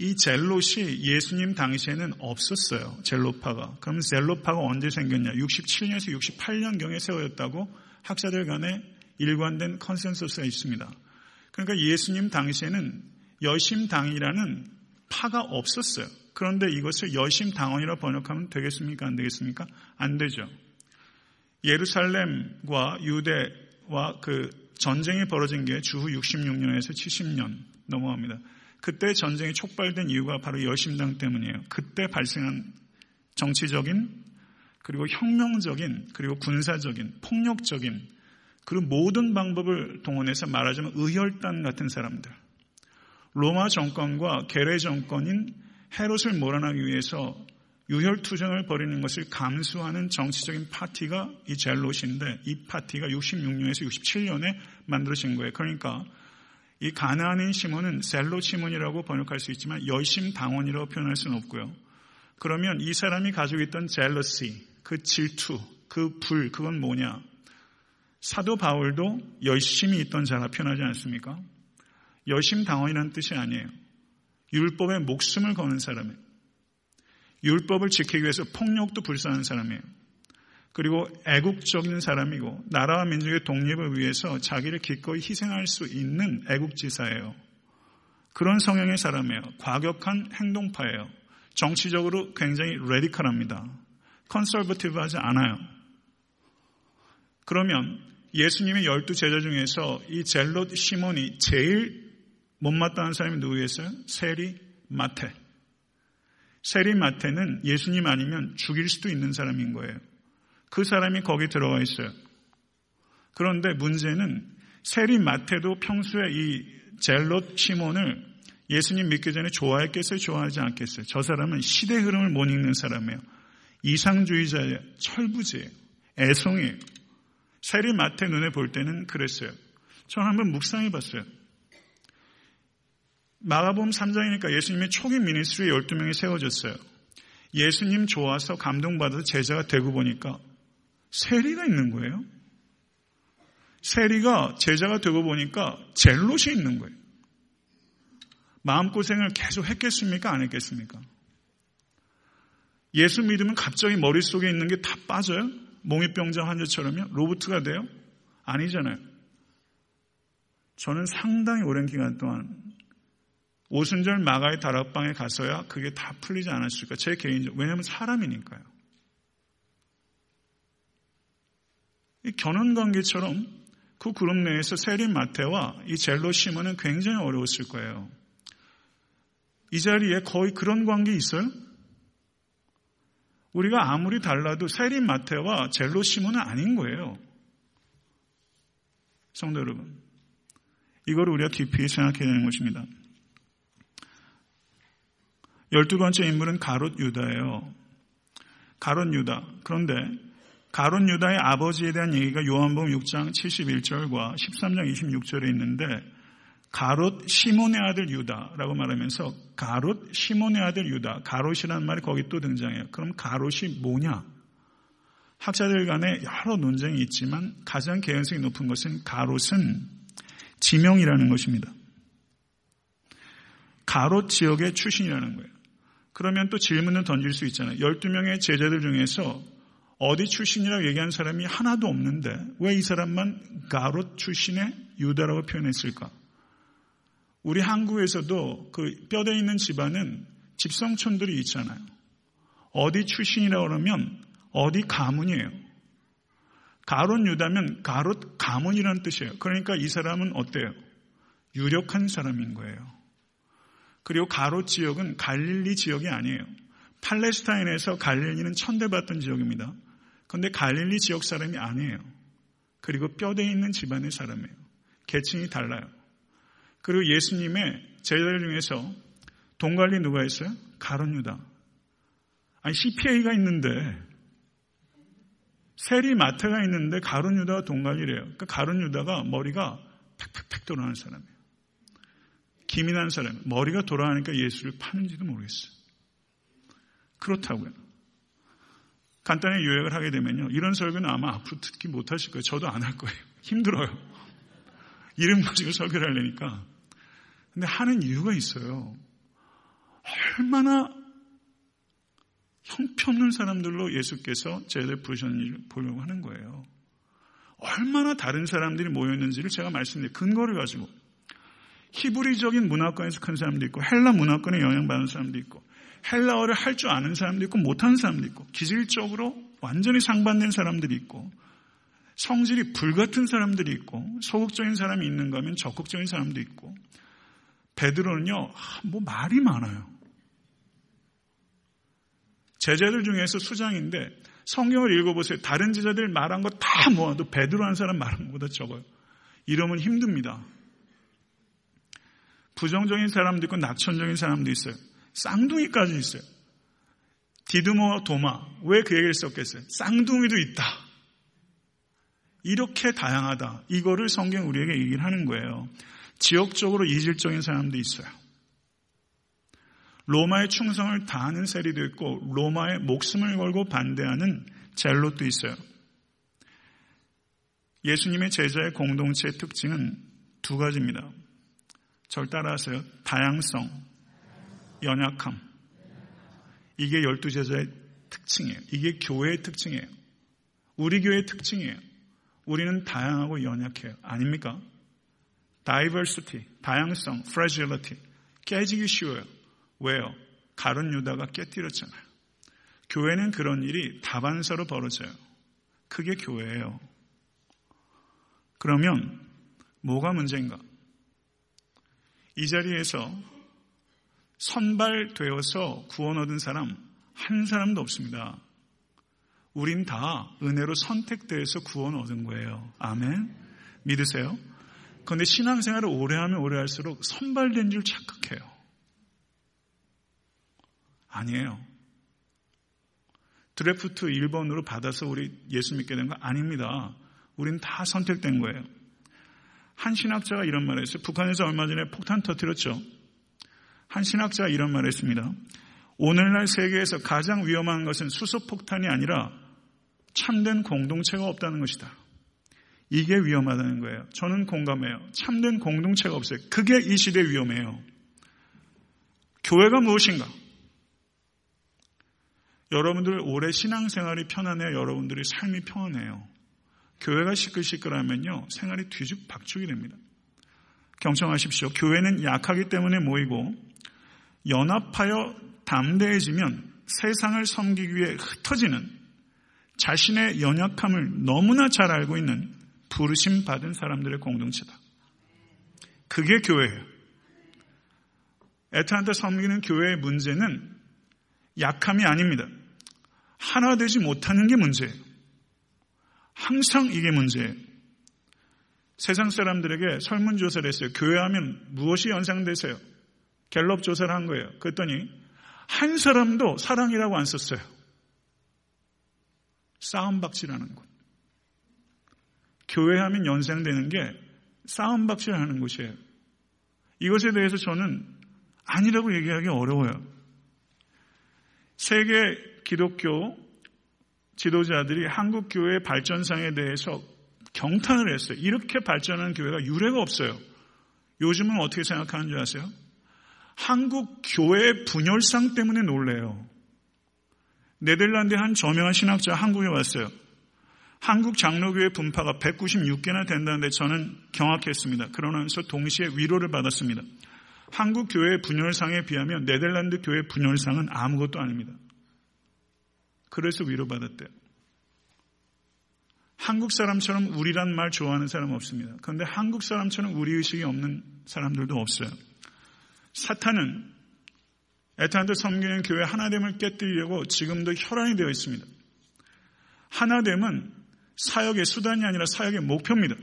이 젤롯이 예수님 당시에는 없었어요. 젤롯파가. 그럼 젤롯파가 언제 생겼냐? 67년에서 68년경에 세워졌다고 학자들 간에 일관된 컨센서스가 있습니다. 그러니까 예수님 당시에는 열심당이라는 파가 없었어요. 그런데 이것을 열심당원이라 번역하면 되겠습니까? 안 되겠습니까? 안 되죠. 예루살렘과 유대와 그 전쟁이 벌어진 게 주후 66년에서 70년 넘어갑니다. 그때 전쟁이 촉발된 이유가 바로 열심당 때문이에요. 그때 발생한 정치적인 그리고 혁명적인 그리고 군사적인 폭력적인 그리고 모든 방법을 동원해서 말하자면 의혈단 같은 사람들. 로마 정권과 게레 정권인 헤롯을 몰아내기 위해서 유혈투쟁을 벌이는 것을 감수하는 정치적인 파티가 이 젤롯인데 이 파티가 66년에서 67년에 만들어진 거예요. 그러니까 이 가나안인 시몬은 셀롯 시몬이라고 번역할 수 있지만 열심 당원이라고 표현할 수는 없고요. 그러면 이 사람이 가지고 있던 젤러시, 그 질투, 그 불, 그건 뭐냐? 사도 바울도 열심히 있던 자라 표현하지 않습니까? 열심 당원이라는 뜻이 아니에요. 율법에 목숨을 거는 사람이에요. 율법을 지키기 위해서 폭력도 불사하는 사람이에요. 그리고 애국적인 사람이고 나라와 민족의 독립을 위해서 자기를 기꺼이 희생할 수 있는 애국지사예요. 그런 성향의 사람이에요. 과격한 행동파예요. 정치적으로 굉장히 레디컬합니다. 컨설버티브하지 않아요. 그러면 예수님의 열두 제자 중에서 이 젤롯 시몬이 제일 못마땅한 사람이 누구였어요? 세리 마테. 세리 마테는 예수님 아니면 죽일 수도 있는 사람인 거예요. 그 사람이 거기 들어가 있어요. 그런데 문제는 세리 마테도 평소에 이 젤롯 시몬을 예수님 믿기 전에 좋아했겠어요? 좋아하지 않겠어요? 저 사람은 시대 흐름을 못 읽는 사람이에요. 이상주의자예요. 철부지예요. 애송이에요. 세리 마테 눈에 볼 때는 그랬어요. 저는 한번 묵상해 봤어요. 마가복음 3장이니까 예수님의 초기 미니스트리에 12명이 세워졌어요. 예수님 좋아서 감동받아서 제자가 되고 보니까 세리가 있는 거예요. 세리가 제자가 되고 보니까 젤롯이 있는 거예요. 마음고생을 계속 했겠습니까? 안 했겠습니까? 예수 믿으면 갑자기 머릿속에 있는 게 다 빠져요? 몽유병자 환자처럼요? 로봇가 돼요? 아니잖아요. 저는 상당히 오랜 기간 동안 오순절 마가의 다락방에 가서야 그게 다 풀리지 않았을까. 제 개인적, 왜냐하면 사람이니까요. 이 견원 관계처럼 그 그룹 내에서 세린 마테와 이 젤로 시몬은 굉장히 어려웠을 거예요. 이 자리에 거의 그런 관계 있어요? 우리가 아무리 달라도 세린 마테와 젤로 시몬은 아닌 거예요. 성도 여러분. 이걸 우리가 깊이 생각해야 되는 것입니다. 열두 번째 인물은 가롯 유다예요. 가롯 유다. 그런데 가롯 유다의 아버지에 대한 얘기가 요한복음 6장 71절과 13장 26절에 있는데 가롯 시몬의 아들 유다라고 말하면서 가롯 시몬의 아들 유다. 가롯이라는 말이 거기 또 등장해요. 그럼 가롯이 뭐냐? 학자들 간에 여러 논쟁이 있지만 가장 개연성이 높은 것은 가롯은 지명이라는 것입니다. 가롯 지역의 출신이라는 거예요. 그러면 또 질문을 던질 수 있잖아요. 12명의 제자들 중에서 어디 출신이라고 얘기하는 사람이 하나도 없는데 왜 이 사람만 가롯 출신의 유다라고 표현했을까? 우리 한국에서도 그 뼈대 있는 집안은 집성촌들이 있잖아요. 어디 출신이라고 그러면 어디 가문이에요. 가롯 유다면 가롯 가문이라는 뜻이에요. 그러니까 이 사람은 어때요? 유력한 사람인 거예요. 그리고 가롯 지역은 갈릴리 지역이 아니에요. 팔레스타인에서 갈릴리는 천대받던 지역입니다. 그런데 갈릴리 지역 사람이 아니에요. 그리고 뼈대 있는 집안의 사람이에요. 계층이 달라요. 그리고 예수님의 제자들 중에서 동관리 누가 있어요? 가론 유다. 아니 CPA가 있는데 세리 마태가 있는데 가론 유다가 동관리래요. 그러니까 가론 유다가 머리가 팩팩팩 돌아가는 사람이에요. 기민한 사람. 머리가 돌아가니까 예수를 파는지도 모르겠어요. 그렇다고요. 간단히 요약을 하게 되면요. 이런 설교는 아마 앞으로 듣기 못하실 거예요. 저도 안 할 거예요. 힘들어요. 이름 가지고 설교를 하려니까. 근데 하는 이유가 있어요. 얼마나 형편없는 사람들로 예수께서 제자들 부르셨는지 보려고 하는 거예요. 얼마나 다른 사람들이 모였는지를 제가 말씀드린 근거를 가지고 히브리적인 문화권에서 큰 사람도 있고 헬라 문화권에 영향받은 사람도 있고 헬라어를 할 줄 아는 사람도 있고 못하는 사람도 있고 기질적으로 완전히 상반된 사람들이 있고 성질이 불같은 사람들이 있고 소극적인 사람이 있는가 하면 적극적인 사람도 있고 베드로는요 뭐 말이 많아요. 제자들 중에서 수장인데 성경을 읽어보세요. 다른 제자들 말한 거 다 모아도 베드로 한 사람 말한 것보다 적어요. 이러면 힘듭니다. 부정적인 사람도 있고 낙천적인 사람도 있어요. 쌍둥이까지 있어요. 디드모와 도마. 왜 그 얘기를 썼겠어요? 쌍둥이도 있다. 이렇게 다양하다. 이거를 성경 우리에게 얘기를 하는 거예요. 지역적으로 이질적인 사람도 있어요. 로마의 충성을 다하는 세리도 있고 로마의 목숨을 걸고 반대하는 젤롯도 있어요. 예수님의 제자의 공동체의 특징은 두 가지입니다. 절 따라하세요. 다양성, 연약함. 이게 열두 제자의 특징이에요. 이게 교회의 특징이에요. 우리 교회의 특징이에요. 우리는 다양하고 연약해요. 아닙니까? diversity, 다양성, fragility. 깨지기 쉬워요. 왜요? 가론 유다가 깨뜨렸잖아요. 교회는 그런 일이 다반사로 벌어져요. 그게 교회예요. 그러면 뭐가 문제인가? 이 자리에서 선발되어서 구원 얻은 사람 한 사람도 없습니다. 우린 다 은혜로 선택돼서 구원 얻은 거예요. 아멘. 믿으세요? 그런데 신앙생활을 오래 하면 오래 할수록 선발된 줄 착각해요. 아니에요. 드래프트 1번으로 받아서 우리 예수 믿게 된 거 아닙니다. 우린 다 선택된 거예요. 한 신학자가 이런 말을 했어요. 북한에서 얼마 전에 폭탄 터뜨렸죠. 한 신학자가 이런 말을 했습니다. 오늘날 세계에서 가장 위험한 것은 수소폭탄이 아니라 참된 공동체가 없다는 것이다. 이게 위험하다는 거예요. 저는 공감해요. 참된 공동체가 없어요. 그게 이 시대 위험해요. 교회가 무엇인가? 여러분들 올해 신앙생활이 편안해요. 여러분들의 삶이 평안해요. 교회가 시끌시끌하면요. 생활이 뒤죽박죽이 됩니다. 경청하십시오. 교회는 약하기 때문에 모이고 연합하여 담대해지면 세상을 섬기기 위해 흩어지는 자신의 연약함을 너무나 잘 알고 있는 부르심 받은 사람들의 공동체다. 그게 교회예요. 애타한테 섬기는 교회의 문제는 약함이 아닙니다. 하나 되지 못하는 게 문제예요. 항상 이게 문제예요. 세상 사람들에게 설문조사를 했어요. 교회하면 무엇이 연상되세요? 갤럽 조사를 한 거예요. 그랬더니 한 사람도 사랑이라고 안 썼어요. 싸움박질하는 곳. 교회하면 연상되는 게 싸움박질하는 곳이에요. 이것에 대해서 저는 아니라고 얘기하기 어려워요. 세계 기독교 지도자들이 한국 교회의 발전상에 대해서 경탄을 했어요. 이렇게 발전하는 교회가 유례가 없어요. 요즘은 어떻게 생각하는 줄 아세요? 한국 교회 분열상 때문에 놀래요. 네덜란드의 한 저명한 신학자 한국에 왔어요. 한국 장로교회 분파가 196개나 된다는데 저는 경악했습니다. 그러면서 동시에 위로를 받았습니다. 한국 교회 분열상에 비하면 네덜란드 교회 분열상은 아무것도 아닙니다. 그래서 위로받았대요. 한국 사람처럼 우리란 말 좋아하는 사람 없습니다. 그런데 한국 사람처럼 우리 의식이 없는 사람들도 없어요. 사탄은 에탄드 섬기는 교회 하나됨을 깨뜨리려고 지금도 혈안이 되어 있습니다. 하나됨은 사역의 수단이 아니라 사역의 목표입니다.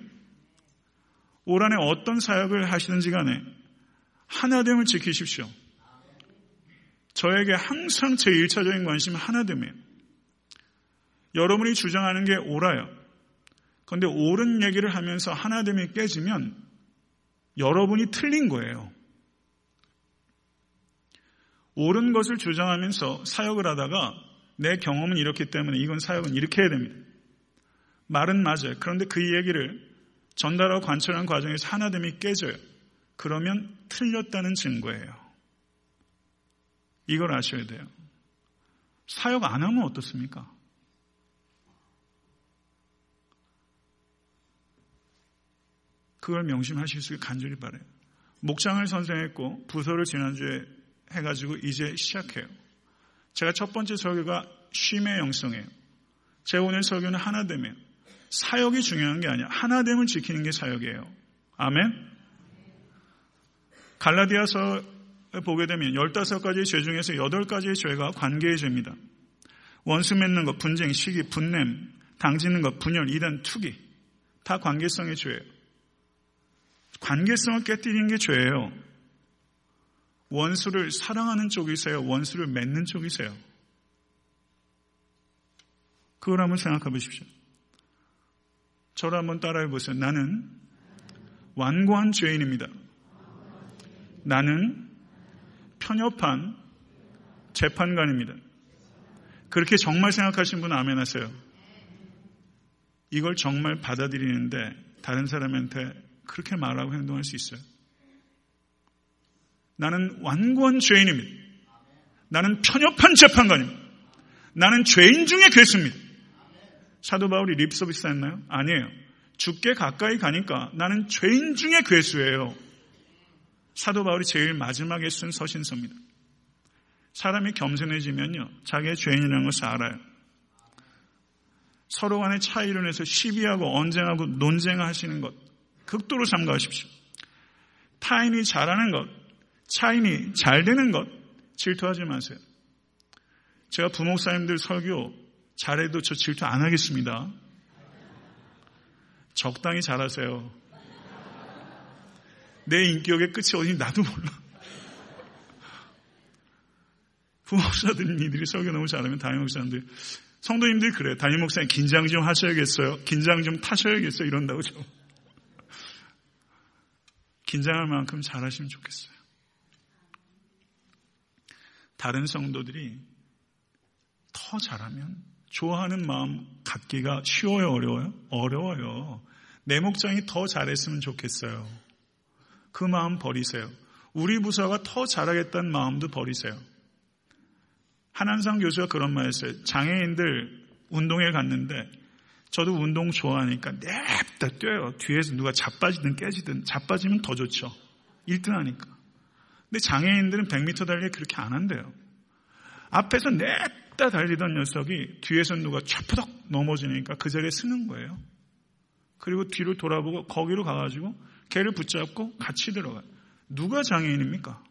올 한해 어떤 사역을 하시든지 간에 하나됨을 지키십시오. 저에게 항상 제 1차적인 관심은 하나됨이에요. 여러분이 주장하는 게 옳아요. 그런데 옳은 얘기를 하면서 하나됨이 깨지면 여러분이 틀린 거예요. 옳은 것을 주장하면서 사역을 하다가 내 경험은 이렇기 때문에 이건 사역은 이렇게 해야 됩니다. 말은 맞아요. 그런데 그 얘기를 전달하고 관철하는 과정에서 하나됨이 깨져요. 그러면 틀렸다는 증거예요. 이걸 아셔야 돼요. 사역 안 하면 어떻습니까? 그걸 명심하실 수 간절히 바래요. 목장을 선생했고 부서를 지난주에 해가지고 이제 시작해요. 제가 첫 번째 설교가 쉼의 영성이에요. 제 오늘 설교는 하나됨이에요. 사역이 중요한 게 아니야. 하나됨을 지키는 게 사역이에요. 아멘? 갈라디아서 보게 되면 15가지의 죄 중에서 8가지의 죄가 관계의 죄입니다. 원수 맺는 것, 분쟁, 시기, 분냄, 당지는 것, 분열, 이단, 투기. 다 관계성의 죄예요. 관계성을 깨뜨리는 게 죄예요. 원수를 사랑하는 쪽이세요? 원수를 맺는 쪽이세요? 그걸 한번 생각해 보십시오. 저를 한번 따라해 보세요. 나는 완고한 죄인입니다. 나는 편협한 재판관입니다. 그렇게 정말 생각하신 분은 아멘 하세요. 이걸 정말 받아들이는데 다른 사람한테 그렇게 말하고 행동할 수 있어요. 나는 완고한 죄인입니다. 나는 편협한 재판관입니다. 나는 죄인 중에 괴수입니다. 사도 바울이 립서비스 했나요? 아니에요. 죽게 가까이 가니까 나는 죄인 중에 괴수예요. 사도 바울이 제일 마지막에 쓴 서신서입니다. 사람이 겸손해지면요, 자기의 죄인이라는 것을 알아요. 서로 간의 차이로 인해서 시비하고 언쟁하고 논쟁하시는 것, 극도로 삼가하십시오. 타인이 잘하는 것, 차인이 잘 되는 것, 질투하지 마세요. 제가 부목사님들 설교 잘해도 저 질투 안 하겠습니다. 적당히 잘하세요. 내 인격의 끝이 어디 나도 몰라. 부목사들이들이 설교 너무 잘하면 담임 목사님들 성도님들이 그래. 담임 목사님 긴장 좀 하셔야겠어요. 긴장 좀 타셔야겠어요. 이런다고 죠 긴장할 만큼 잘하시면 좋겠어요. 다른 성도들이 더 잘하면 좋아하는 마음 갖기가 쉬워요, 어려워요? 어려워요. 내 목장이 더 잘했으면 좋겠어요. 그 마음 버리세요. 우리 부서가 더 잘하겠다는 마음도 버리세요. 한한상 교수가 그런 말 했어요. 장애인들 운동회 갔는데 저도 운동 좋아하니까 냅다 뛰어요. 뒤에서 누가 자빠지든 깨지든 자빠지면 더 좋죠. 1등 하니까. 근데 장애인들은 100m 달리기 그렇게 안 한대요. 앞에서 냅다 달리던 녀석이 뒤에서 누가 촤푸덕 넘어지니까 그 자리에 쓰는 거예요. 그리고 뒤로 돌아보고 거기로 가가지고 걔를 붙잡고 같이 들어가요. 누가 장애인입니까?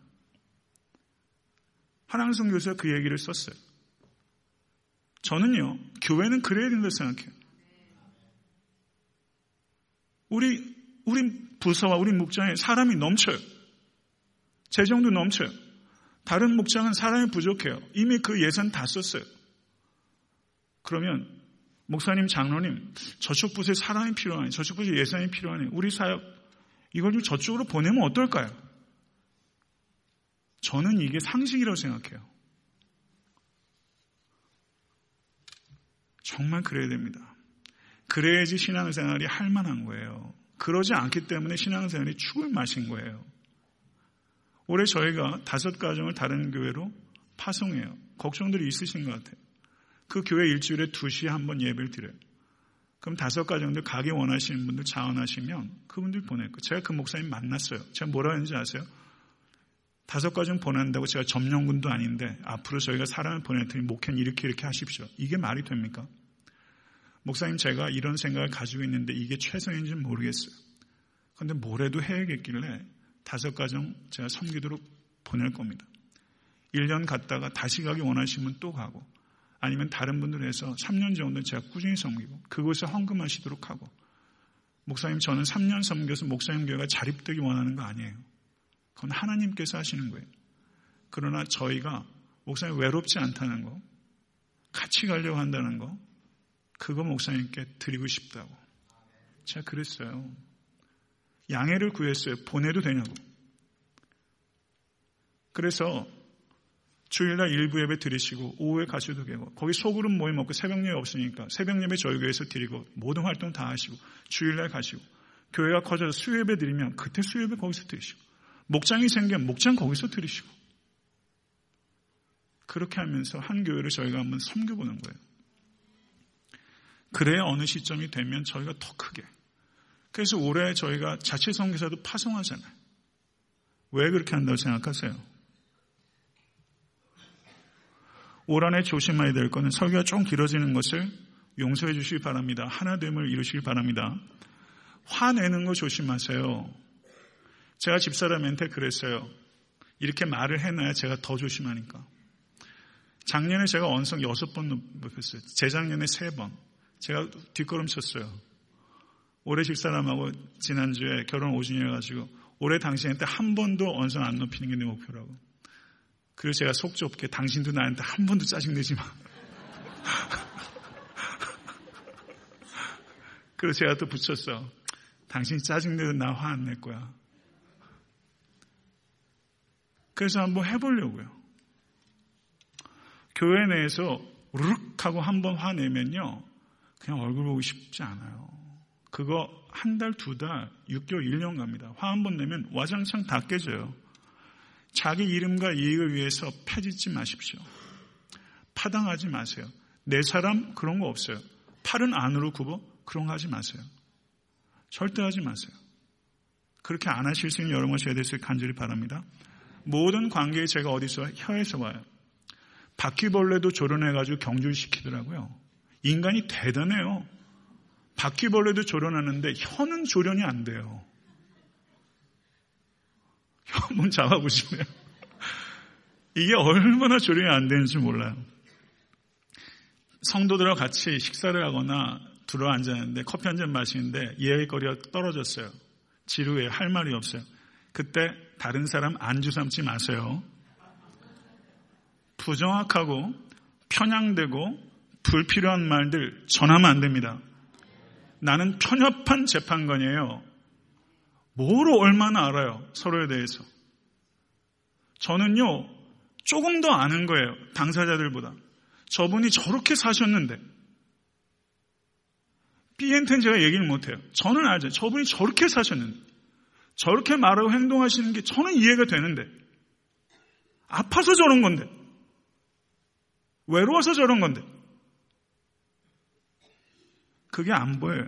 한항성 교수가 그 얘기를 썼어요. 저는요, 교회는 그래야 된다고 생각해요. 우리, 우리 부서와 우리 목장에 사람이 넘쳐요. 재정도 넘쳐요. 다른 목장은 사람이 부족해요. 이미 그 예산 다 썼어요. 그러면 목사님, 장로님, 저쪽 부서에 사람이 필요하니, 저쪽 부서에 예산이 필요하니, 우리 사역, 이걸 좀 저쪽으로 보내면 어떨까요? 저는 이게 상식이라고 생각해요. 정말 그래야 됩니다. 그래야지 신앙생활이 할 만한 거예요. 그러지 않기 때문에 신앙생활이 죽을 맛인 거예요. 올해 저희가 다섯 가정을 다른 교회로 파송해요. 걱정들이 있으신 것 같아요. 그 교회 일주일에 두 시에 한 번 예배를 드려요. 그럼 다섯 가정들 가기 원하시는 분들 자원하시면 그분들 거예요. 제가 그 목사님 만났어요. 제가 뭐라 했는지 아세요? 다섯 가정 보낸다고 제가 점령군도 아닌데 앞으로 저희가 사람을 보낼 테니 목회는 이렇게 이렇게 하십시오. 이게 말이 됩니까? 목사님 제가 이런 생각을 가지고 있는데 이게 최선인지는 모르겠어요. 그런데 뭐래도 해야겠길래 다섯 가정 제가 섬기도록 보낼 겁니다. 1년 갔다가 다시 가기 원하시면 또 가고 아니면 다른 분들 해서 3년 정도 제가 꾸준히 섬기고 그곳에 헌금하시도록 하고 목사님 저는 3년 섬겨서 목사님 교회가 자립되기 원하는 거 아니에요. 그건 하나님께서 하시는 거예요. 그러나 저희가 목사님 외롭지 않다는 거 같이 가려고 한다는 거 그거 목사님께 드리고 싶다고. 제가 그랬어요. 양해를 구했어요. 보내도 되냐고. 그래서 주일날 일부 예배 드리시고 오후에 가셔도 되고 거기 소그룹 모임 없고 새벽 예배 없으니까 새벽 예배 저희 교회에서 드리고 모든 활동 다 하시고 주일날 가시고 교회가 커져서 수요예배 드리면 그때 수요예배 거기서 드리시고 목장이 생기면 목장 거기서 드리시고 그렇게 하면서 한 교회를 저희가 한번 섬겨보는 거예요. 그래야 어느 시점이 되면 저희가 더 크게. 그래서 올해 저희가 자체 성기사도 파송하잖아요. 왜 그렇게 한다고 생각하세요? 올 한해 조심해야 될 것은 설교가 좀 길어지는 것을 용서해 주시기 바랍니다. 하나됨을 이루시기 바랍니다. 화내는 거 조심하세요. 제가 집사람한테 그랬어요. 이렇게 말을 해놔야 제가 더 조심하니까. 작년에 제가 언성 여섯 번 높였어요. 재작년에 세 번. 제가 뒷걸음 쳤어요. 올해 집사람하고 지난주에 결혼 5주년 해가지고 올해 당신한테 한 번도 언성 안 높이는 게 내 목표라고. 그래서 제가 속 좁게 당신도 나한테 한 번도 짜증내지 마. 그래서 제가 또 붙였어. 당신 짜증내도 나 화 안 낼 거야. 그래서 한번 해보려고요. 교회 내에서 우르륵 하고 한번 화내면요. 그냥 얼굴 보기 쉽지 않아요. 그거 한 달, 두 달, 6개월, 1년 갑니다. 화 한 번 내면 와장창 다 깨져요. 자기 이름과 이익을 위해서 패짓지 마십시오. 파당하지 마세요. 내 사람 그런 거 없어요. 팔은 안으로 굽어 그런 거 하지 마세요. 절대 하지 마세요. 그렇게 안 하실 수 있는 여러 것이 될수 간절히 바랍니다. 모든 관계에 제가 어디서 혀에서 와요. 바퀴벌레도 조련해가지고 경주시키더라고요. 인간이 대단해요. 바퀴벌레도 조련하는데 혀는 조련이 안 돼요. 혀 한번 잡아보시네요. 이게 얼마나 조련이 안 되는지 몰라요. 성도들과 같이 식사를 하거나 들어 앉았는데 커피 한 잔 마시는데 이야기거리가 떨어졌어요. 지루해 할 말이 없어요. 그때 다른 사람 안주 삼지 마세요. 부정확하고 편향되고 불필요한 말들 전하면 안 됩니다. 나는 편협한 재판관이에요. 뭐로 얼마나 알아요? 서로에 대해서. 저는요, 조금 더 아는 거예요. 당사자들보다. 저분이 저렇게 사셨는데. B한테는 제가 얘기를 못해요. 저는 알죠. 저분이 저렇게 사셨는데. 저렇게 말하고 행동하시는 게 저는 이해가 되는데. 아파서 저런 건데. 외로워서 저런 건데. 그게 안 보여요.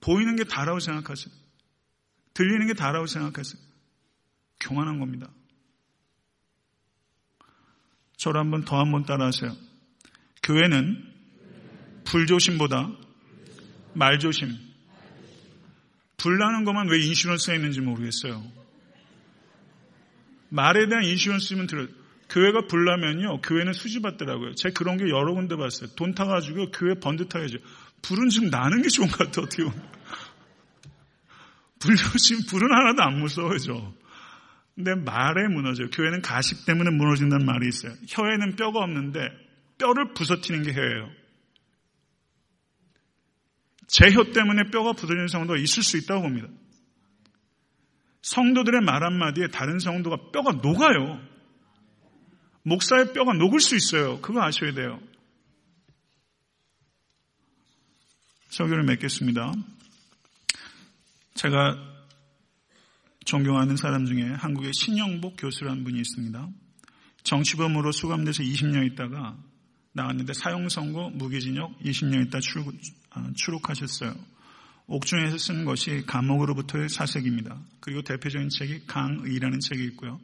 보이는 게 다라고 생각하세요. 들리는 게 다라고 생각하세요. 교만한 겁니다. 저를 한번 더 한 번 따라하세요. 교회는 불조심보다 말조심. 불나는 것만 왜 인슈런스가 있는지 모르겠어요. 말에 대한 인슈런스면 들어요. 교회가 불나면요, 교회는 수지 받더라고요. 제가 그런 게 여러 군데 봤어요. 돈 타가지고 교회 번듯하게 해줘. 불은 좀 나는 게 좋은 것 같아, 어떻게 보면. 불조심, 불은 하나도 안 무서워져. 근데 말에 무너져요. 교회는 가식 때문에 무너진다는 말이 있어요. 혀에는 뼈가 없는데 뼈를 부서뜨리는 게 혀예요. 제 혀 때문에 뼈가 부서지는 성도가 있을 수 있다고 봅니다. 성도들의 말 한마디에 다른 성도가 뼈가 녹아요. 목사의 뼈가 녹을 수 있어요. 그거 아셔야 돼요. 설교를 맺겠습니다. 제가 존경하는 사람 중에 한국의 신영복 교수라는 분이 있습니다. 정치범으로 수감돼서 20년 있다가 나왔는데 사형 선고 무기징역 20년 있다 아, 출국하셨어요. 옥중에서 쓴 것이 감옥으로부터의 사색입니다. 그리고 대표적인 책이 강의라는 책이 있고요.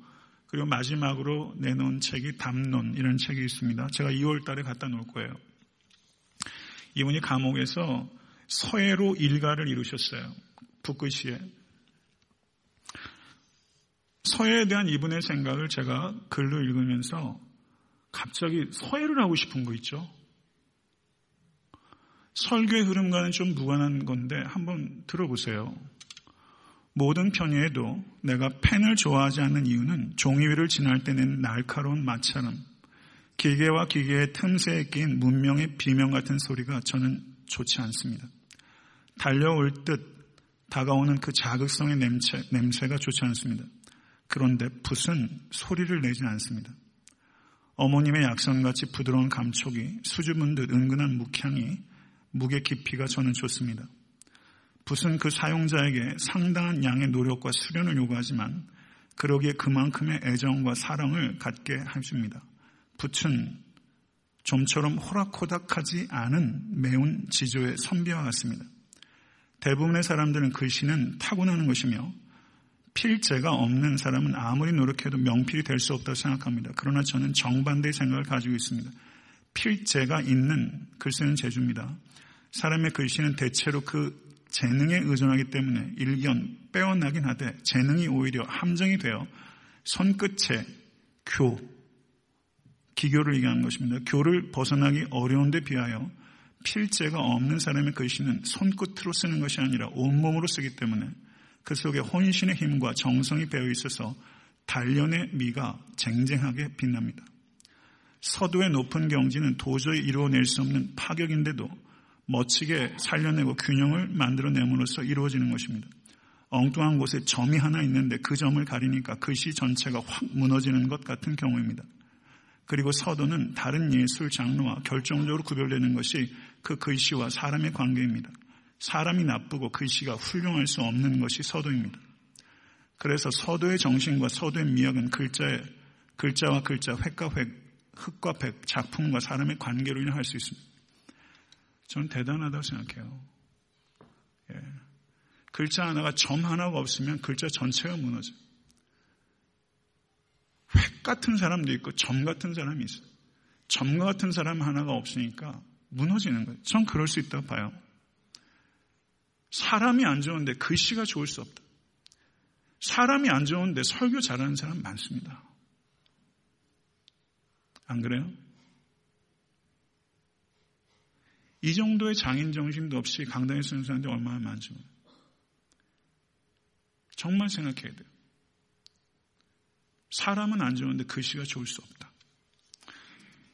그리고 마지막으로 내놓은 책이 담론이라는 책이 있습니다. 제가 2월 달에 갖다 놓을 거예요. 이분이 감옥에서 서해로 일가를 이루셨어요. 북구시에. 서해에 대한 이분의 생각을 제가 글로 읽으면서 갑자기 서해를 하고 싶은 거 있죠? 설교의 흐름과는 좀 무관한 건데 한번 들어보세요. 모든 편의에도 내가 펜을 좋아하지 않는 이유는 종이 위를 지날 때는 날카로운 마처럼 기계와 기계의 틈새에 낀 문명의 비명 같은 소리가 저는 좋지 않습니다. 달려올 듯 다가오는 그 자극성의 냄새, 냄새가 좋지 않습니다. 그런데 붓은 소리를 내지 않습니다. 어머님의 약선같이 부드러운 감촉이 수줍은 듯 은근한 묵향이 무게 깊이가 저는 좋습니다. 붓은 그 사용자에게 상당한 양의 노력과 수련을 요구하지만 그러기에 그만큼의 애정과 사랑을 갖게 해줍니다. 붓은 좀처럼 호락호락하지 않은 매운 지조의 선비와 같습니다. 대부분의 사람들은 글씨는 타고나는 것이며 필재가 없는 사람은 아무리 노력해도 명필이 될 수 없다고 생각합니다. 그러나 저는 정반대의 생각을 가지고 있습니다. 필재가 있는 글쓰는 재주입니다. 사람의 글씨는 대체로 그 재능에 의존하기 때문에 일견 빼어나긴 하되 재능이 오히려 함정이 되어 손끝에 교, 기교를 얘기하는 것입니다. 교를 벗어나기 어려운 데 비하여 필재가 없는 사람의 글씨는 손끝으로 쓰는 것이 아니라 온몸으로 쓰기 때문에 그 속에 혼신의 힘과 정성이 배어 있어서 단련의 미가 쟁쟁하게 빛납니다. 서도의 높은 경지는 도저히 이루어낼 수 없는 파격인데도 멋지게 살려내고 균형을 만들어냄으로써 이루어지는 것입니다. 엉뚱한 곳에 점이 하나 있는데 그 점을 가리니까 글씨 전체가 확 무너지는 것 같은 경우입니다. 그리고 서도는 다른 예술 장르와 결정적으로 구별되는 것이 그 글씨와 사람의 관계입니다. 사람이 나쁘고 글씨가 훌륭할 수 없는 것이 서도입니다. 그래서 서도의 정신과 서도의 미학은 글자의 글자와 글자, 획과 획, 흙과 백, 작품과 사람의 관계로 인할 수 있습니다. 저는 대단하다고 생각해요. 예. 글자 하나가 점 하나가 없으면 글자 전체가 무너져요. 획 같은 사람도 있고 점 같은 사람이 있어요. 점 같은 사람 하나가 없으니까 무너지는 거예요. 전 그럴 수 있다고 봐요. 사람이 안 좋은데 글씨가 좋을 수 없다. 사람이 안 좋은데 설교 잘하는 사람 많습니다. 안 그래요? 이 정도의 장인 정신도 없이 강단에 쓰는 사람들이 얼마나 많죠. 정말 생각해야 돼요. 사람은 안 좋은데 글씨가 좋을 수 없다.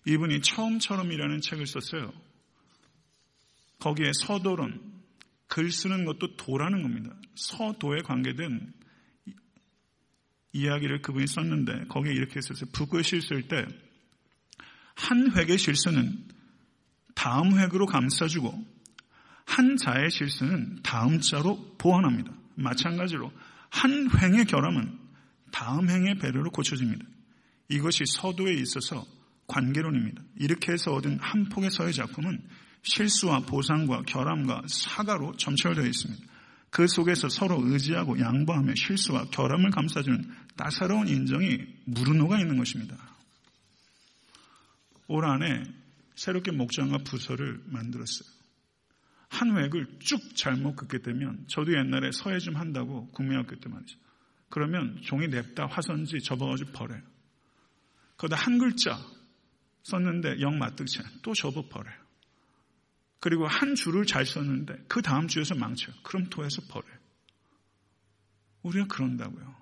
이분이 처음처럼이라는 책을 썼어요. 거기에 서도론, 글 쓰는 것도 도라는 겁니다. 서도에 관계된 이야기를 그분이 썼는데 거기에 이렇게 썼어요. 북을 실수할 때한 획의 실수는 다음 획으로 감싸주고 한 자의 실수는 다음 자로 보완합니다. 마찬가지로 한 횡의 결함은 다음 행의 배려로 고쳐집니다. 이것이 서도에 있어서 관계론입니다. 이렇게 해서 얻은 한 폭의 서의 작품은 실수와 보상과 결함과 사과로 점철되어 있습니다. 그 속에서 서로 의지하고 양보하며 실수와 결함을 감싸주는 따사로운 인정이 무르노가 있는 것입니다. 올 한해 새롭게 목장과 부서를 만들었어요. 한 획을 쭉 잘못 긋게 되면 저도 옛날에 서예 좀 한다고 국민학교 때 말이죠. 그러면 종이 냅다 화선지 접어가지고 버려요. 거기다 한 글자 썼는데 영 맞득치 또 접어 버려요. 그리고 한 줄을 잘 썼는데 그 다음 주에서 망쳐요. 그럼 토해서 버려요. 우리가 그런다고요.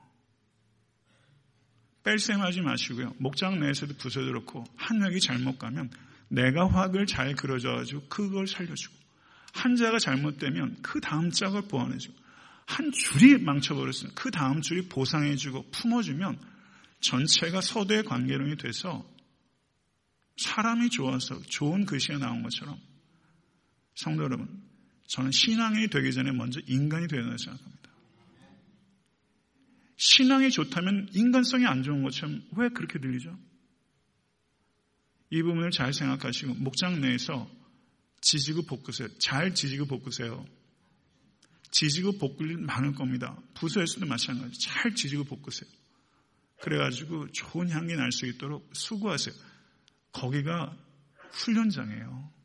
뺄셈하지 마시고요. 목장 내에서도 부서 그렇고 한 획이 잘못 가면 내가 확을 잘 그려줘가지고 그걸 살려주고 한 자가 잘못되면 그 다음 짝을 보완해주고 한 줄이 망쳐버렸으면 그 다음 줄이 보상해주고 품어주면 전체가 서도의 관계론이 돼서 사람이 좋아서 좋은 글씨가 나온 것처럼 성도 여러분, 저는 신앙이 되기 전에 먼저 인간이 되어야 된다고 생각합니다. 신앙이 좋다면 인간성이 안 좋은 것처럼 왜 그렇게 들리죠? 이 부분을 잘 생각하시고 목장 내에서 지지고 볶으세요. 잘 지지고 볶으세요. 지지고 볶을 일 많을 겁니다. 부서에서도 마찬가지. 잘 지지고 볶으세요. 그래가지고 좋은 향기 날수 있도록 수고하세요. 거기가 훈련장이에요.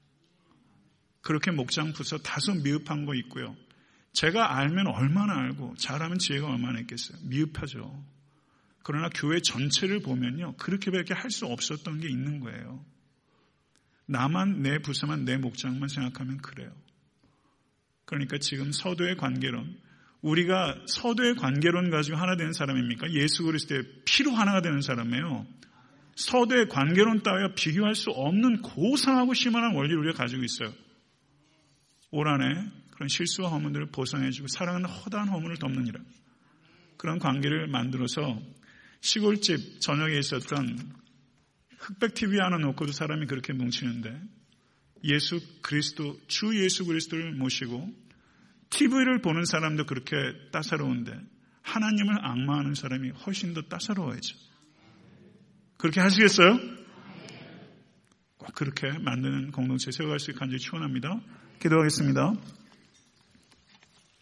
그렇게 목장 부서 다소 미흡한 거 있고요. 제가 알면 얼마나 알고 잘하면 지혜가 얼마나 있겠어요. 미흡하죠. 그러나 교회 전체를 보면요. 그렇게밖에 할 수 없었던 게 있는 거예요. 나만 내 부서만 내 목장만 생각하면 그래요. 그러니까 지금 서도의 관계론 우리가 서도의 관계론 가지고 하나 되는 사람입니까? 예수 그리스도의 피로 하나가 되는 사람이에요. 서도의 관계론 따위와 비교할 수 없는 고상하고 심한 원리를 우리가 가지고 있어요. 올 한해 그런 실수와 허물들을 보상해주고 사랑하는 허다한 허물을 덮느니라. 그런 관계를 만들어서 시골집 저녁에 있었던 흑백 TV 하나 놓고도 사람이 그렇게 뭉치는데 예수 그리스도, 주 예수 그리스도를 모시고 TV를 보는 사람도 그렇게 따사로운데 하나님을 악마하는 사람이 훨씬 더 따사로워야죠. 그렇게 하시겠어요? 꼭 그렇게 만드는 공동체 세워갈 수 있게 간절히 축원합니다. 기도하겠습니다.